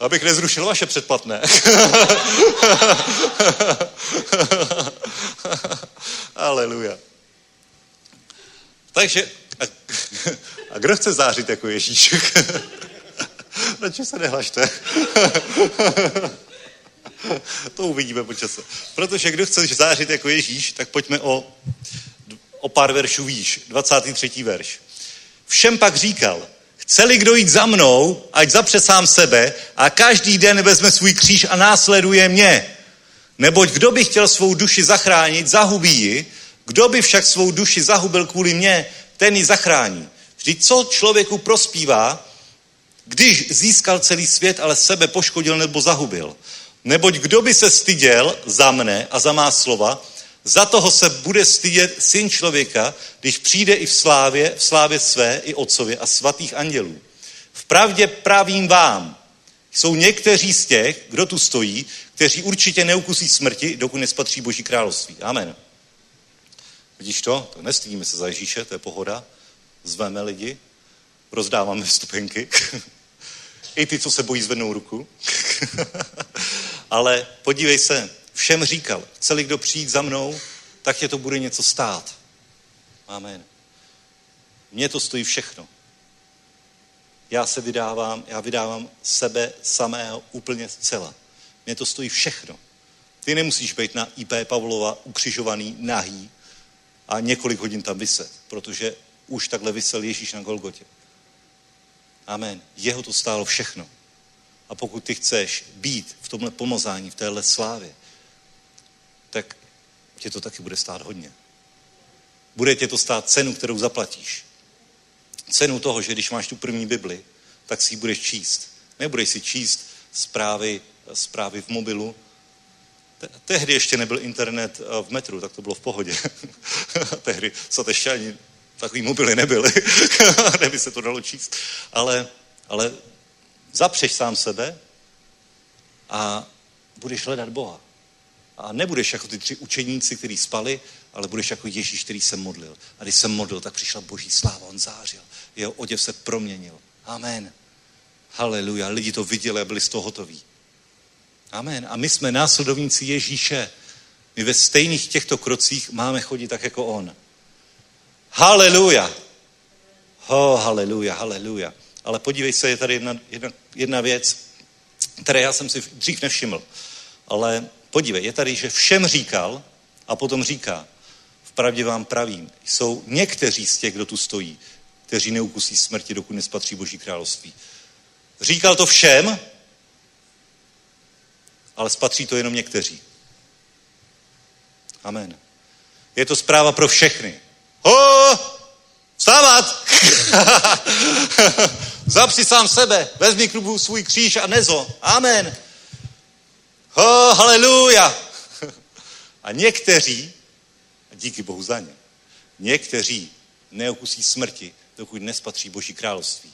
Abych nezrušil vaše předplatné. Aleluja. Takže, a, a kdo chce zářit jako Ježíš? Radši se nehlašte. to uvidíme po čase. Protože kdo chce zářit jako Ježíš, tak pojďme o, o pár veršů výš. 23. verš. Všem pak říkal, chce-li kdo jít za mnou, ať zapře sám sebe a každý den vezme svůj kříž a následuje mě. Neboť kdo by chtěl svou duši zachránit, zahubí ji, kdo by však svou duši zahubil kvůli mně, ten ji zachrání. Vždyť co člověku prospívá, když získal celý svět, ale sebe poškodil nebo zahubil. Neboť kdo by se styděl za mne a za má slova, za toho se bude stydět syn člověka, když přijde i v slávě, v slávě své i otcově a svatých andělů. V pravdě pravím vám, Jsou někteří z těch, kdo tu stojí, kteří určitě neukusí smrti, dokud nespatří Boží království. Amen. Vidíš to? Tak nestydíme se za Ježíše, to je pohoda. Zveme lidi, rozdáváme vstupenky. I ty, co se bojí zvednou ruku. Ale podívej se, všem říkal, chce kdo přijít za mnou, tak tě to bude něco stát. Amen. Mně to stojí všechno. Já se vydávám, já vydávám sebe samého úplně zcela. Mně to stojí všechno. Ty nemusíš být na IP Pavlova ukřižovaný, nahý a několik hodin tam vyset, protože už takhle vysel Ježíš na Golgotě. Amen. Jeho to stálo všechno. A pokud ty chceš být v tomhle pomazání, v téhle slávě, tak tě to taky bude stát hodně. Bude tě to stát cenu, kterou zaplatíš. Cenu toho, že když máš tu první Bibli, tak si ji budeš číst. Nebudeš si číst zprávy, zprávy v mobilu. Tehdy ještě nebyl internet eh, v metru, tak to bylo v pohodě. Tehdy se ještě ani takový mobily nebyly, neby se to dalo číst. Ale, ale zapřeš sám sebe a budeš hledat Boha. A nebudeš jako ty tři učeníci, kteří spali, ale budeš jako Ježíš, který se modlil. A když se modlil, tak přišla boží sláva, on zářil. Jeho oděv se proměnil. Amen. Haleluja. Lidi to viděli a byli z toho hotoví. Amen. A my jsme následovníci Ježíše. My ve stejných těchto krocích máme chodit tak jako on. Haleluja. Oh, haleluja, haleluja. Ale podívej se, je tady jedna, jedna, jedna věc, které já jsem si dřív nevšiml. Ale podívej, je tady, že všem říkal a potom říká, v pravdě vám pravím, jsou někteří z těch, kdo tu stojí, kteří neukusí smrti, dokud nespatří Boží království. Říkal to všem, ale spatří to jenom někteří. Amen. Je to zpráva pro všechny. Ho! Vstávat! Zapři sám sebe, vezmi klubu svůj kříž a nezo. Amen. Ho, haleluja. A někteří, a díky Bohu za ně, někteří neokusí smrti, dokud nespatří Boží království.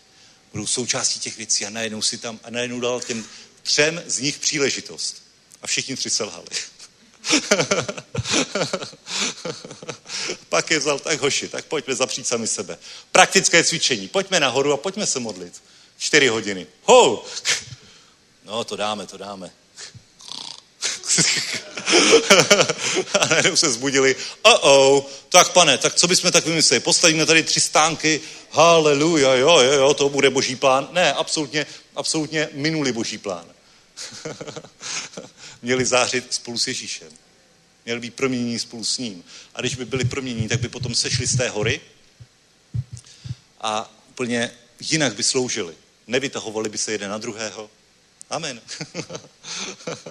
Budou součástí těch věcí a najednou si tam, a najednou dal těm třem z nich příležitost. A všichni tři selhali. Pak je vzal, tak hoši, tak pojďme zapřít sami sebe. Praktické cvičení. Pojďme nahoru a pojďme se modlit. Čtyři hodiny. Hou! No, to dáme, to dáme. a najednou se zbudili. Oh, oh, tak pane, tak co bychom tak vymysleli? Postavíme tady tři stánky, haleluja, jo, jo, jo, to bude boží plán. Ne, absolutně, absolutně minulý boží plán. Měli zářit spolu s Ježíšem. Měli být proměnění spolu s ním. A když by byli proměnění, tak by potom sešli z té hory a úplně jinak by sloužili. Nevytahovali by se jeden na druhého. Amen.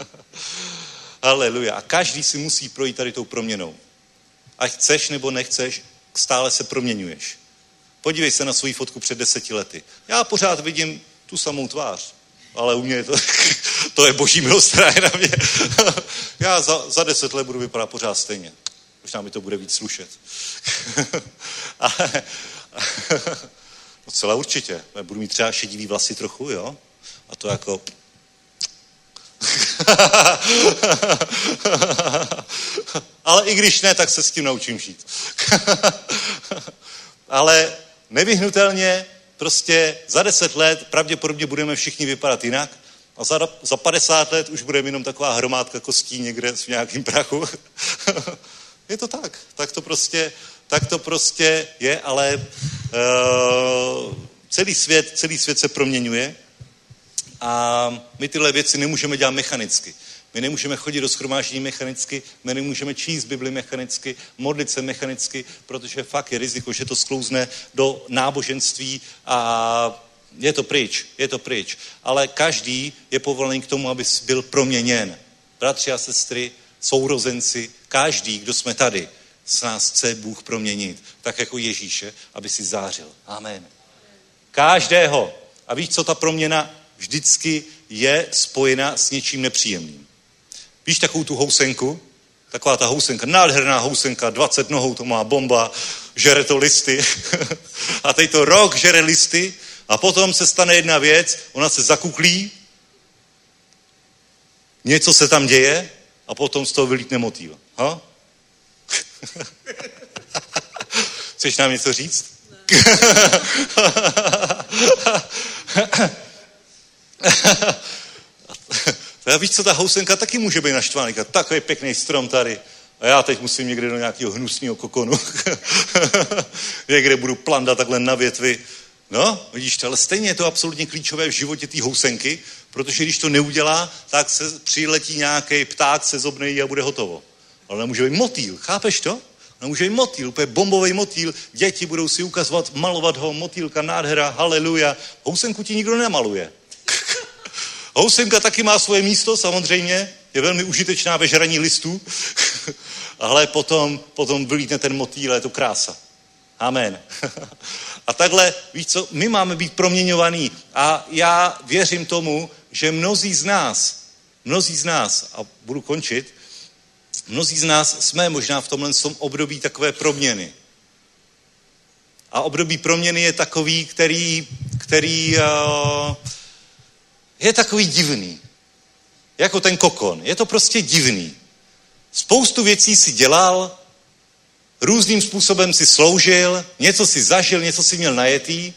Haleluja. A každý si musí projít tady tou proměnou. Ať chceš nebo nechceš, stále se proměňuješ. Podívej se na svou fotku před deseti lety. Já pořád vidím tu samou tvář, ale u mě je to, to je boží milost, která je na mě. Já za, za deset let budu vypadat pořád stejně. Možná mi to bude víc slušet. ale, no celá určitě. Budu mít třeba šedivý vlasy trochu, jo? A to jako Ale i když ne, tak se s tím naučím žít. Ale nevyhnutelně prostě za deset let pravděpodobně budeme všichni vypadat jinak a za, za 50 let už budeme jenom taková hromádka kostí někde v nějakým prachu. je to tak. Tak to prostě, tak to prostě je, ale uh, celý svět, celý svět se proměňuje a my tyhle věci nemůžeme dělat mechanicky. My nemůžeme chodit do schromáždění mechanicky, my nemůžeme číst Bibli mechanicky, modlit se mechanicky, protože fakt je riziko, že to sklouzne do náboženství a je to pryč, je to pryč. Ale každý je povolený k tomu, aby byl proměněn. Bratři a sestry, sourozenci, každý, kdo jsme tady, s nás chce Bůh proměnit, tak jako Ježíše, aby si zářil. Amen. Každého. A víš, co ta proměna vždycky je spojena s něčím nepříjemným. Víš takovou tu housenku? Taková ta housenka, nádherná housenka, 20 nohou, to má bomba, žere to listy. a teď to rok žere listy a potom se stane jedna věc, ona se zakuklí něco se tam děje a potom z toho vylítne motýl. Ha? Chceš nám něco říct? Já víš co, ta housenka taky může být naštvaný. Takový pěkný strom tady. A já teď musím někde do nějakého hnusného kokonu. někde budu plandat takhle na větvi. No, vidíš ale stejně je to absolutně klíčové v životě té housenky, protože když to neudělá, tak se přiletí nějaký pták, se zobnej a bude hotovo. Ale nemůže být motýl, chápeš to? Nemůže být motýl, úplně bombový motýl. Děti budou si ukazovat, malovat ho, motýlka, nádhera, haleluja. Housenku ti nikdo nemaluje. Housenka taky má svoje místo, samozřejmě, je velmi užitečná ve žraní listů, ale potom, potom vylítne ten motýl, je to krása. Amen. A takhle, víš co, my máme být proměňovaní a já věřím tomu, že mnozí z nás, mnozí z nás, a budu končit, mnozí z nás jsme možná v tomhle období takové proměny. A období proměny je takový, který, který uh, je takový divný. Jako ten kokon. Je to prostě divný. Spoustu věcí si dělal, různým způsobem si sloužil, něco si zažil, něco si měl najetý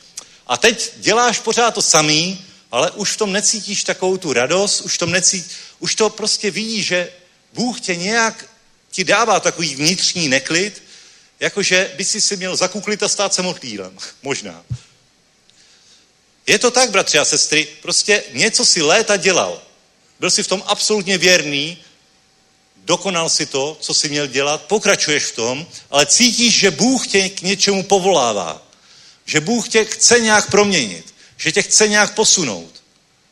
a teď děláš pořád to samý, ale už v tom necítíš takovou tu radost, už, tom necítíš, už to prostě vidíš, že Bůh tě nějak ti dává takový vnitřní neklid, jakože by si si měl zakuklit a stát se motýlem. Možná. Je to tak, bratři a sestry, prostě něco si léta dělal. Byl si v tom absolutně věrný, dokonal si to, co si měl dělat, pokračuješ v tom, ale cítíš, že Bůh tě k něčemu povolává. Že Bůh tě chce nějak proměnit. Že tě chce nějak posunout.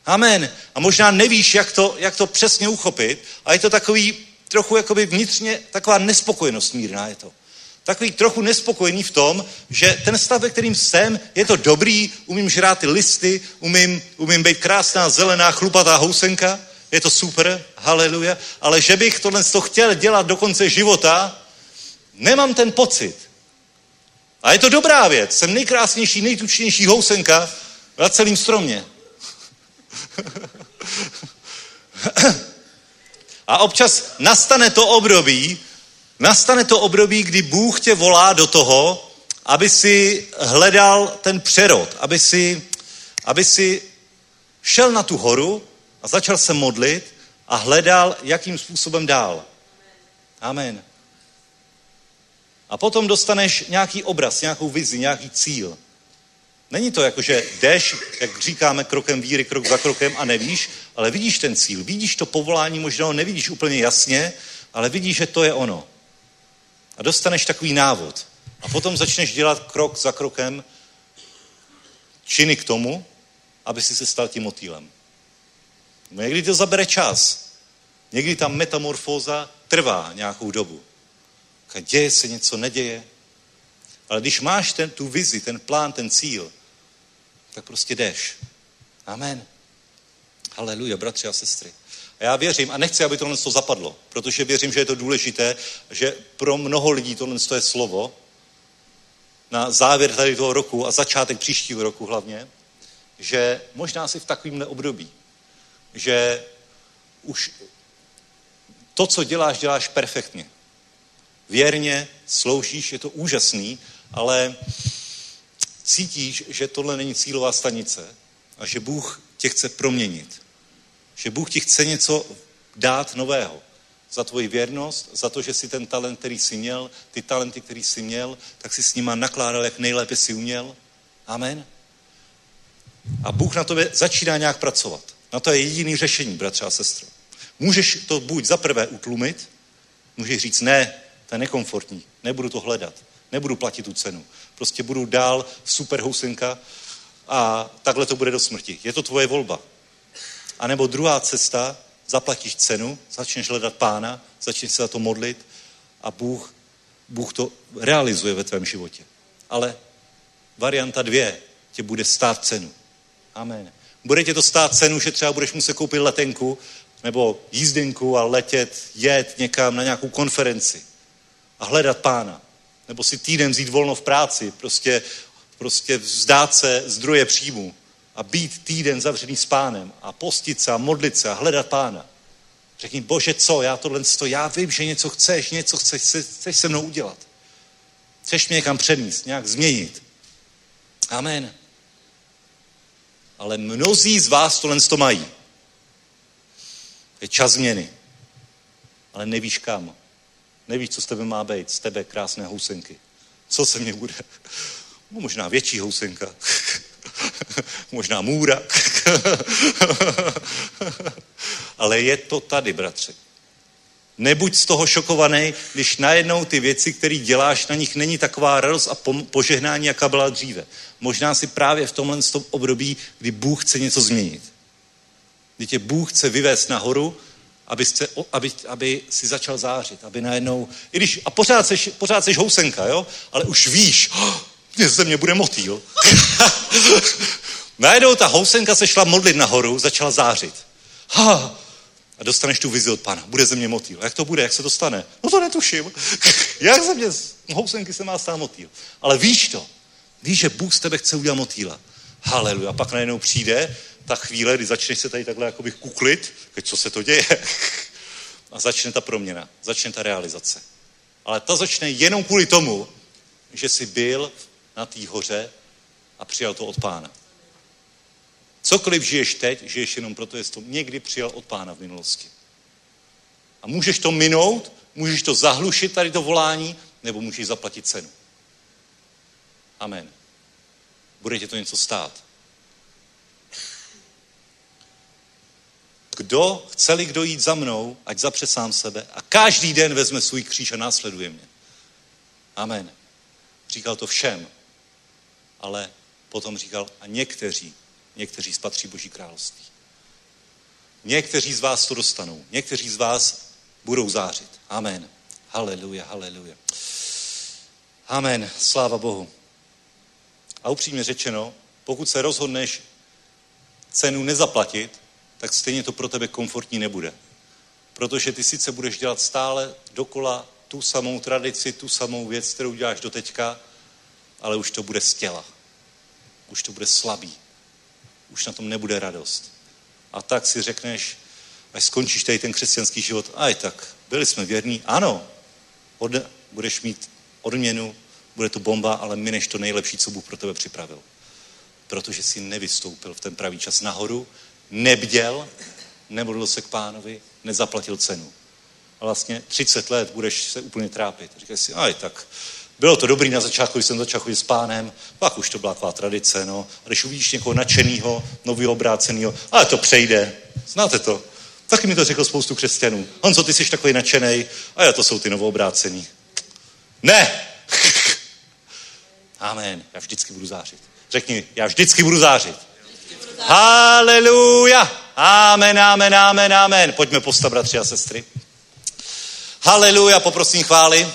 Amen. A možná nevíš, jak to, jak to přesně uchopit, a je to takový trochu jakoby vnitřně, taková nespokojenost mírná je to. Takový trochu nespokojený v tom, že ten stav, ve kterým jsem, je to dobrý, umím žrát ty listy, umím, umím být krásná, zelená, chlupatá housenka, je to super, haleluja, ale že bych tohle to chtěl dělat do konce života, nemám ten pocit. A je to dobrá věc. Jsem nejkrásnější, nejtučnější housenka na celém stromě. A občas nastane to období, nastane to období, kdy Bůh tě volá do toho, aby si hledal ten přerod, aby si, aby si šel na tu horu a začal se modlit a hledal, jakým způsobem dál. Amen. A potom dostaneš nějaký obraz, nějakou vizi, nějaký cíl. Není to jako, že jdeš, jak říkáme, krokem víry, krok za krokem a nevíš, ale vidíš ten cíl, vidíš to povolání, možná ho nevidíš úplně jasně, ale vidíš, že to je ono. A dostaneš takový návod. A potom začneš dělat krok za krokem činy k tomu, aby si se stal tím motýlem. No někdy to zabere čas. Někdy ta metamorfóza trvá nějakou dobu. Děje se něco, neděje. Ale když máš ten, tu vizi, ten plán, ten cíl, tak prostě jdeš. Amen. Haleluja, bratři a sestry. A já věřím, a nechci, aby tohle to zapadlo, protože věřím, že je to důležité, že pro mnoho lidí tohle je slovo na závěr tady toho roku a začátek příštího roku hlavně, že možná si v takovémhle období, že už to, co děláš, děláš perfektně. Věrně, sloužíš, je to úžasný, ale cítíš, že tohle není cílová stanice a že Bůh tě chce proměnit. Že Bůh ti chce něco dát nového. Za tvoji věrnost, za to, že si ten talent, který jsi měl, ty talenty, který jsi měl, tak si s nima nakládal, jak nejlépe si uměl. Amen. A Bůh na tobě začíná nějak pracovat. Na to je jediný řešení, bratře a sestro. Můžeš to buď za prvé utlumit, můžeš říct, ne, to je nekomfortní, nebudu to hledat, nebudu platit tu cenu. Prostě budu dál super housenka a takhle to bude do smrti. Je to tvoje volba. A nebo druhá cesta, zaplatíš cenu, začneš hledat pána, začneš se za to modlit a Bůh, Bůh to realizuje ve tvém životě. Ale varianta dvě tě bude stát cenu. Amen. Bude tě to stát cenu, že třeba budeš muset koupit letenku nebo jízdenku a letět, jet někam na nějakou konferenci a hledat pána. Nebo si týden vzít volno v práci, prostě, prostě vzdát se zdroje příjmu a být týden zavřený s pánem a postit se a modlit se a hledat pána. Řekni, bože, co, já tohle, to, já vím, že něco chceš, něco chceš, chceš se mnou udělat. Chceš mě někam předníst, nějak změnit. Amen. Ale mnozí z vás tohle to mají. Je čas změny. Ale nevíš kam. Nevíš, co z tebe má být. Z tebe krásné housenky. Co se mně bude? No, možná větší housenka. možná můra. Ale je to tady, bratře. Nebuď z toho šokovaný, když najednou ty věci, které děláš, na nich není taková radost a požehnání, jaká byla dříve. Možná si právě v tomhle období, kdy Bůh chce něco změnit. Kdy tě Bůh chce vyvést nahoru, aby, jste, aby, aby si začal zářit, aby najednou, i když, a pořád seš, pořád housenka, jo, ale už víš, oh, ze mě bude motýl. najednou ta housenka se šla modlit nahoru, začala zářit. Ha, a dostaneš tu vizi od pana. Bude ze mě motýl. Jak to bude? Jak se to stane? No to netuším. Jak ze mě z housenky se má stát motýl? Ale víš to. Víš, že Bůh z tebe chce udělat motýla. Haleluja. A pak najednou přijde ta chvíle, kdy začneš se tady takhle jakoby kuklit, co se to děje. A začne ta proměna, začne ta realizace. Ale ta začne jenom kvůli tomu, že jsi byl na té hoře a přijal to od pána. Cokoliv žiješ teď, žiješ jenom proto, jsi to někdy přijal od pána v minulosti. A můžeš to minout, můžeš to zahlušit, tady to volání, nebo můžeš zaplatit cenu. Amen. Bude tě to něco stát. Kdo, chce-li kdo jít za mnou, ať zapře sám sebe a každý den vezme svůj kříž a následuje mě. Amen. Říkal to všem, ale potom říkal a někteří někteří spatří Boží království. Někteří z vás to dostanou, někteří z vás budou zářit. Amen. Haleluja, haleluja. Amen. Sláva Bohu. A upřímně řečeno, pokud se rozhodneš cenu nezaplatit, tak stejně to pro tebe komfortní nebude. Protože ty sice budeš dělat stále dokola tu samou tradici, tu samou věc, kterou děláš do teďka, ale už to bude z těla. Už to bude slabý už na tom nebude radost. A tak si řekneš, až skončíš tady ten křesťanský život, aj tak, byli jsme věrní, ano, od, budeš mít odměnu, bude to bomba, ale mineš to nejlepší, co Bůh pro tebe připravil. Protože jsi nevystoupil v ten pravý čas nahoru, nebděl, nemodlil se k pánovi, nezaplatil cenu. A vlastně 30 let budeš se úplně trápit. Říkáš si, aj tak, bylo to dobrý na začátku, když jsem začal chodit s pánem, pak už to byla taková tradice, no. A když uvidíš někoho nadšenýho, nového obráceného, ale to přejde. Znáte to? Taky mi to řekl spoustu křesťanů. Honzo, ty jsi takový nadšený, a já to jsou ty novoobrácený. Ne! Amen. Já vždycky budu zářit. Řekni, já vždycky budu zářit. Haleluja! Amen, amen, amen, amen. Pojďme postav, bratři a sestry. Haleluja, poprosím chvály.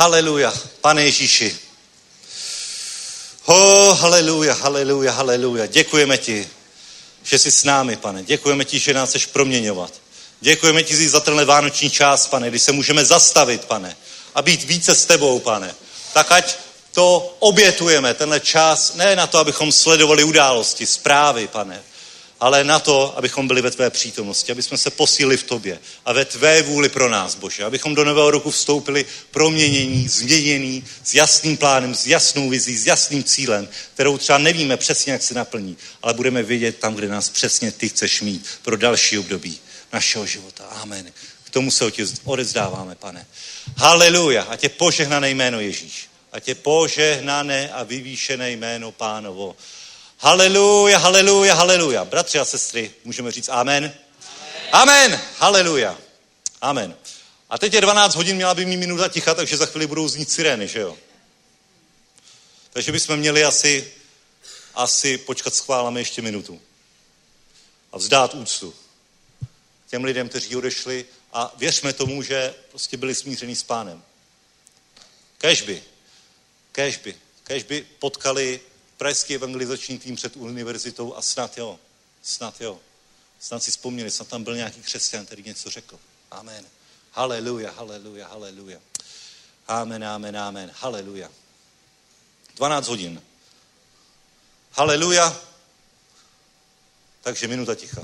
Haleluja, pane Ježíši. Ho, haleluja, haleluja, haleluja. Děkujeme ti, že jsi s námi, pane. Děkujeme ti, že nás chceš proměňovat. Děkujeme ti za tenhle vánoční čas, pane, kdy se můžeme zastavit, pane, a být více s tebou, pane. Tak ať to obětujeme, tenhle čas, ne na to, abychom sledovali události, zprávy, pane, ale na to, abychom byli ve tvé přítomnosti, aby jsme se posílili v tobě a ve tvé vůli pro nás, Bože, abychom do nového roku vstoupili proměnění, změnění, s jasným plánem, s jasnou vizí, s jasným cílem, kterou třeba nevíme přesně, jak se naplní, ale budeme vědět tam, kde nás přesně ty chceš mít pro další období našeho života. Amen. K tomu se otě odezdáváme, pane. Haleluja. A tě požehnané jméno Ježíš. A tě požehnané a vyvýšené jméno pánovo. Haleluja, haleluja, haleluja. Bratři a sestry, můžeme říct amen? Amen. Haleluja. Amen. A teď je 12 hodin, měla by mi minuta ticha, takže za chvíli budou znít sirény, že jo? Takže bychom měli asi, asi počkat s chválami ještě minutu. A vzdát úctu těm lidem, kteří odešli a věřme tomu, že prostě byli smíření s pánem. Kežby, kežby, kežby potkali pražský evangelizační tým před univerzitou a snad jo, snad jo. Snad si vzpomněli, snad tam byl nějaký křesťan, který něco řekl. Amen. Haleluja, haleluja, haleluja. Amen, amen, amen. Haleluja. 12 hodin. Haleluja. Takže minuta ticha.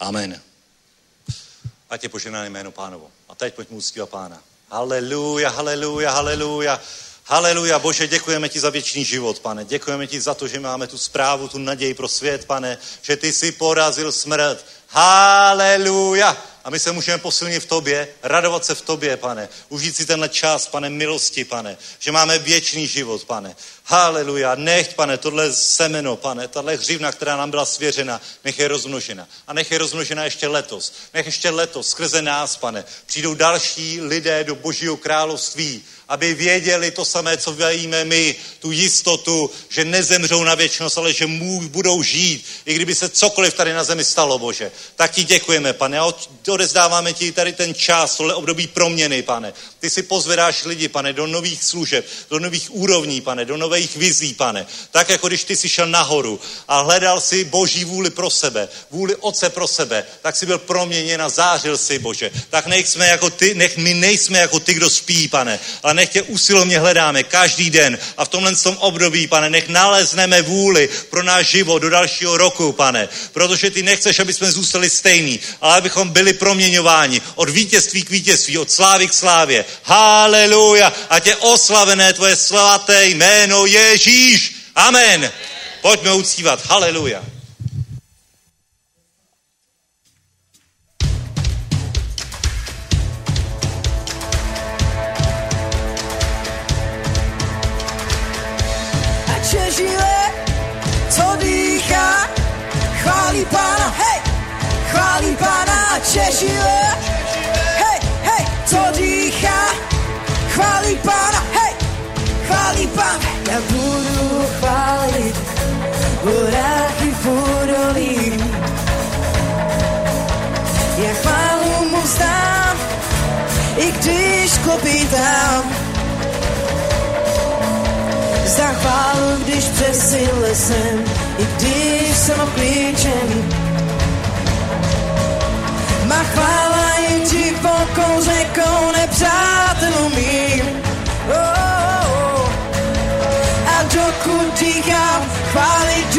Amen. Ať je poženané jméno pánovo. A teď pojďme uctívat pána. Haleluja, haleluja, haleluja. Haleluja, Bože, děkujeme ti za věčný život, pane. Děkujeme ti za to, že máme tu zprávu, tu naději pro svět, pane, že ty jsi porazil smrt. Haleluja. A my se můžeme posilnit v tobě, radovat se v tobě, pane. Užít si tenhle čas, pane, milosti, pane. Že máme věčný život, pane. Haleluja. Nech, pane, tohle semeno, pane, tahle hřivna, která nám byla svěřena, nech je rozmnožena. A nech je rozmnožena ještě letos. Nech ještě letos, skrze nás, pane, přijdou další lidé do Božího království, aby věděli to samé, co víme my, tu jistotu, že nezemřou na věčnost, ale že můj budou žít, i kdyby se cokoliv tady na zemi stalo, Bože. Tak ti děkujeme, pane, a odezdáváme ti tady ten čas, tohle období proměny, pane. Ty si pozvedáš lidi, pane, do nových služeb, do nových úrovní, pane, do nových vizí, pane. Tak jako když ty jsi šel nahoru a hledal si boží vůli pro sebe, vůli Otce pro sebe, tak si byl proměněn a zářil si, Bože. Tak nech, jsme jako ty, nech my nejsme jako ty, kdo spí, pane, ale nech tě usilovně hledáme každý den a v tomhle tom období, pane, nech nalezneme vůli pro náš život do dalšího roku, pane, protože ty nechceš, aby jsme zůstali stejní, ale abychom byli proměňováni od vítězství k vítězství, od slávy k slávě. Haleluja! A tě oslavené tvoje svaté jméno Ježíš. Amen. Pojďme uctívat. Haleluja. A Čežile, co dýchá, chválí pána, hej, chválí pána a Čežile, hej, hej, co dýchá, chválí pána, hej, chválí pána. Já budu chválit horách i. Já chválu mu vzdám, i když klopítám. Za chválu, když přes lesem, i když jsem oklíčen. Má chvála je divokou řekou nepřátelům mým. Oh. A dokud dýchám, chválit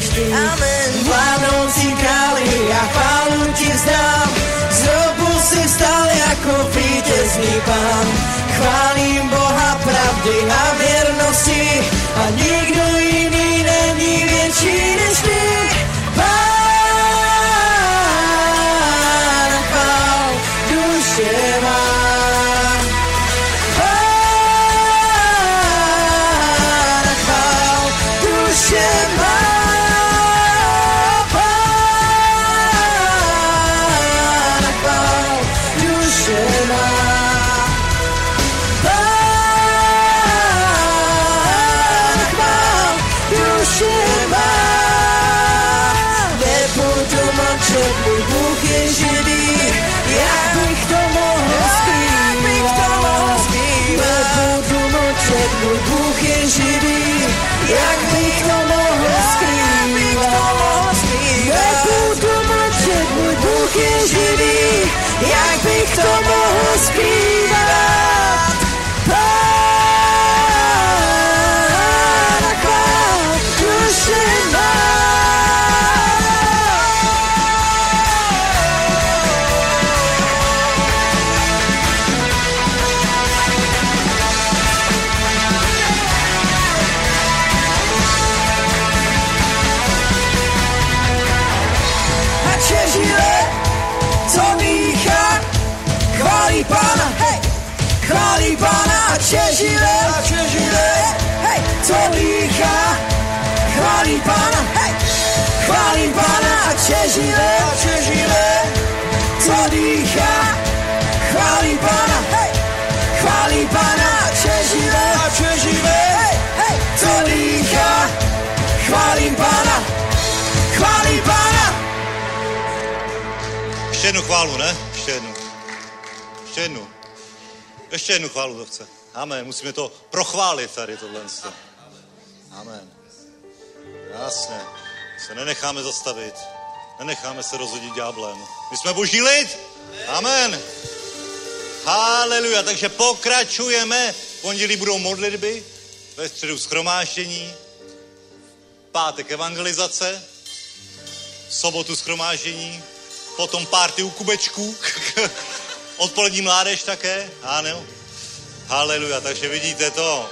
ty. Amen. Vládnoucí králi, já chválu ti vzdám, z hrobu si vstal jako vítězný pán. Chválím Boha pravdy a věrnosti a nikdo jiný není větší jak bych to mohl skrývat. Nebudu mlčet, můj Bůh je živý, jak bych to mohl skrývat. Pána a Čežile, hej, co dýchá, chválí pána, hej, chválí pána a Čežile, a Čežile, co dýchá, chválí pána, hej, chválí pána a Čežile, a Čežile, hej, hej, co dýchá, chválím pána, chválí pána. Ještě jednu chválu, ne? Ještě jednu. Ještě jednu. Ještě jednu chválu to chce. Amen. Musíme to prochválit tady tohle. Amen. Jasně. Se nenecháme zastavit. Nenecháme se rozhodit ďáblem. My jsme boží lid. Amen. Haleluja. Takže pokračujeme. V pondělí budou modlitby. Ve středu schromáždění. Pátek evangelizace. V sobotu schromáždění potom párty u kubečků, odpolední mládež také, ano. Haleluja, takže vidíte to.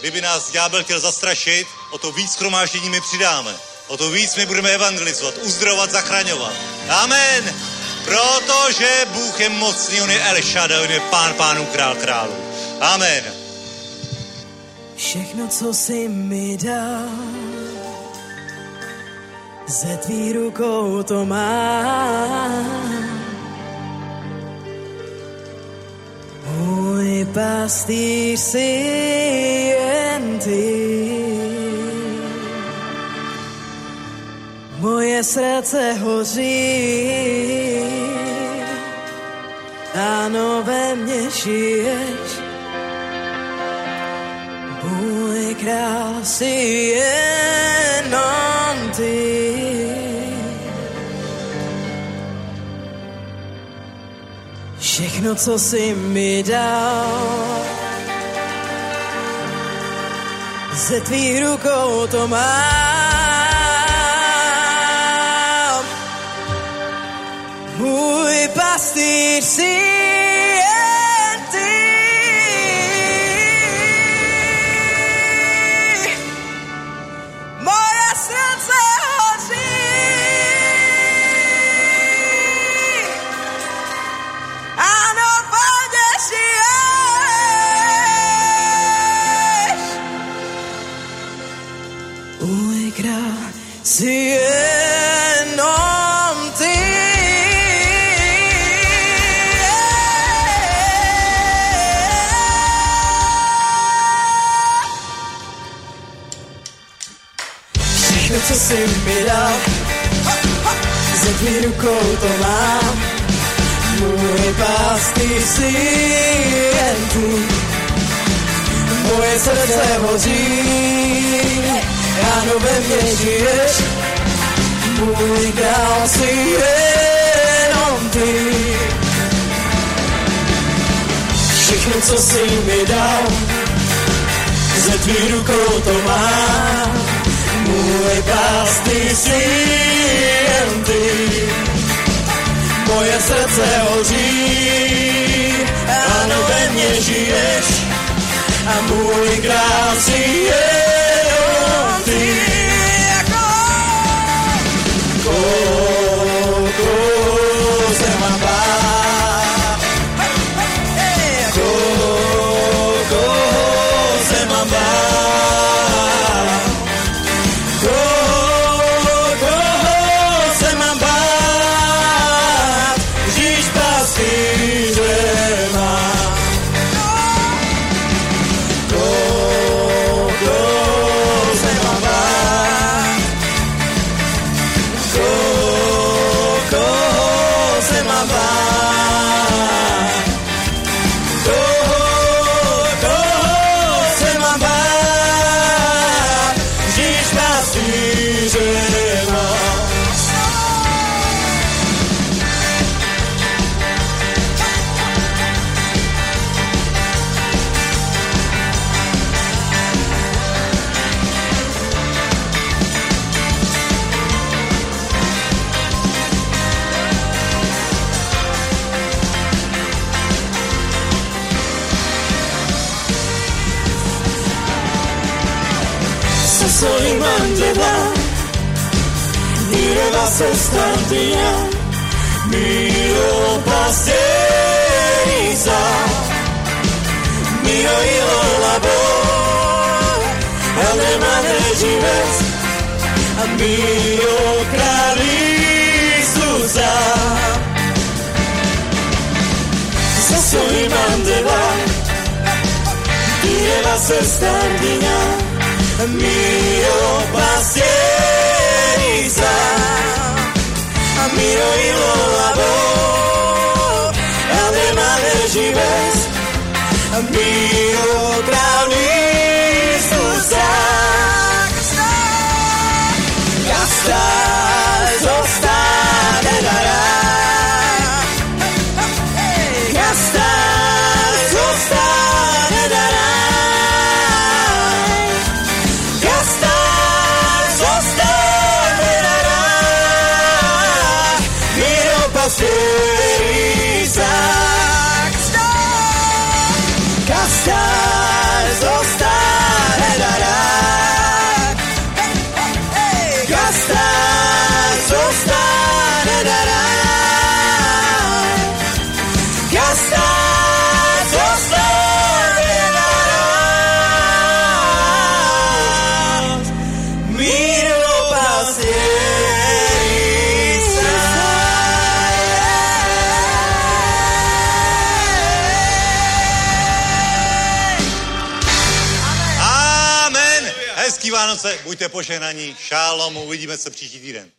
Kdyby nás ďábel chtěl zastrašit, o to víc schromáždění my přidáme. O to víc my budeme evangelizovat, uzdravovat, zachraňovat. Amen. Protože Bůh je mocný, on je El Shaddai, on je pán pánů, král králů. Amen. Všechno, co jsi mi dal, ze tvý rukou to mám. Můj pastýř jsi jen ty. Moje srdce hoří, ano, ve mně žiješ. Můj král si jenom ty. Všechno, co jsi mi dal, ze tvých rukou to mám. Můj pastýř si co jsi mi dal, ze tvý rukou to mám. Můj pastýř si jen tu. Moje srdce hoří, ráno ve mně žiješ. Můj král si jenom ty. Všechno, co jsi mi dal, ze tvých rukou to mám. Můj pastýř si jen ty moje srdce hoří, ano ve mně žiješ a můj král si jenom ty. sexta-feira Miro pasteriza Miro ilo labor alemã de jibes Miro clarizuza Zazo iman deba Direla sextardina Miro pasteriza miro i no la veig. El demà llegiràs, em miro creunis, tu saps. Ja estàs. Buďte požehnaní. Šálom, uvidíme se příští týden.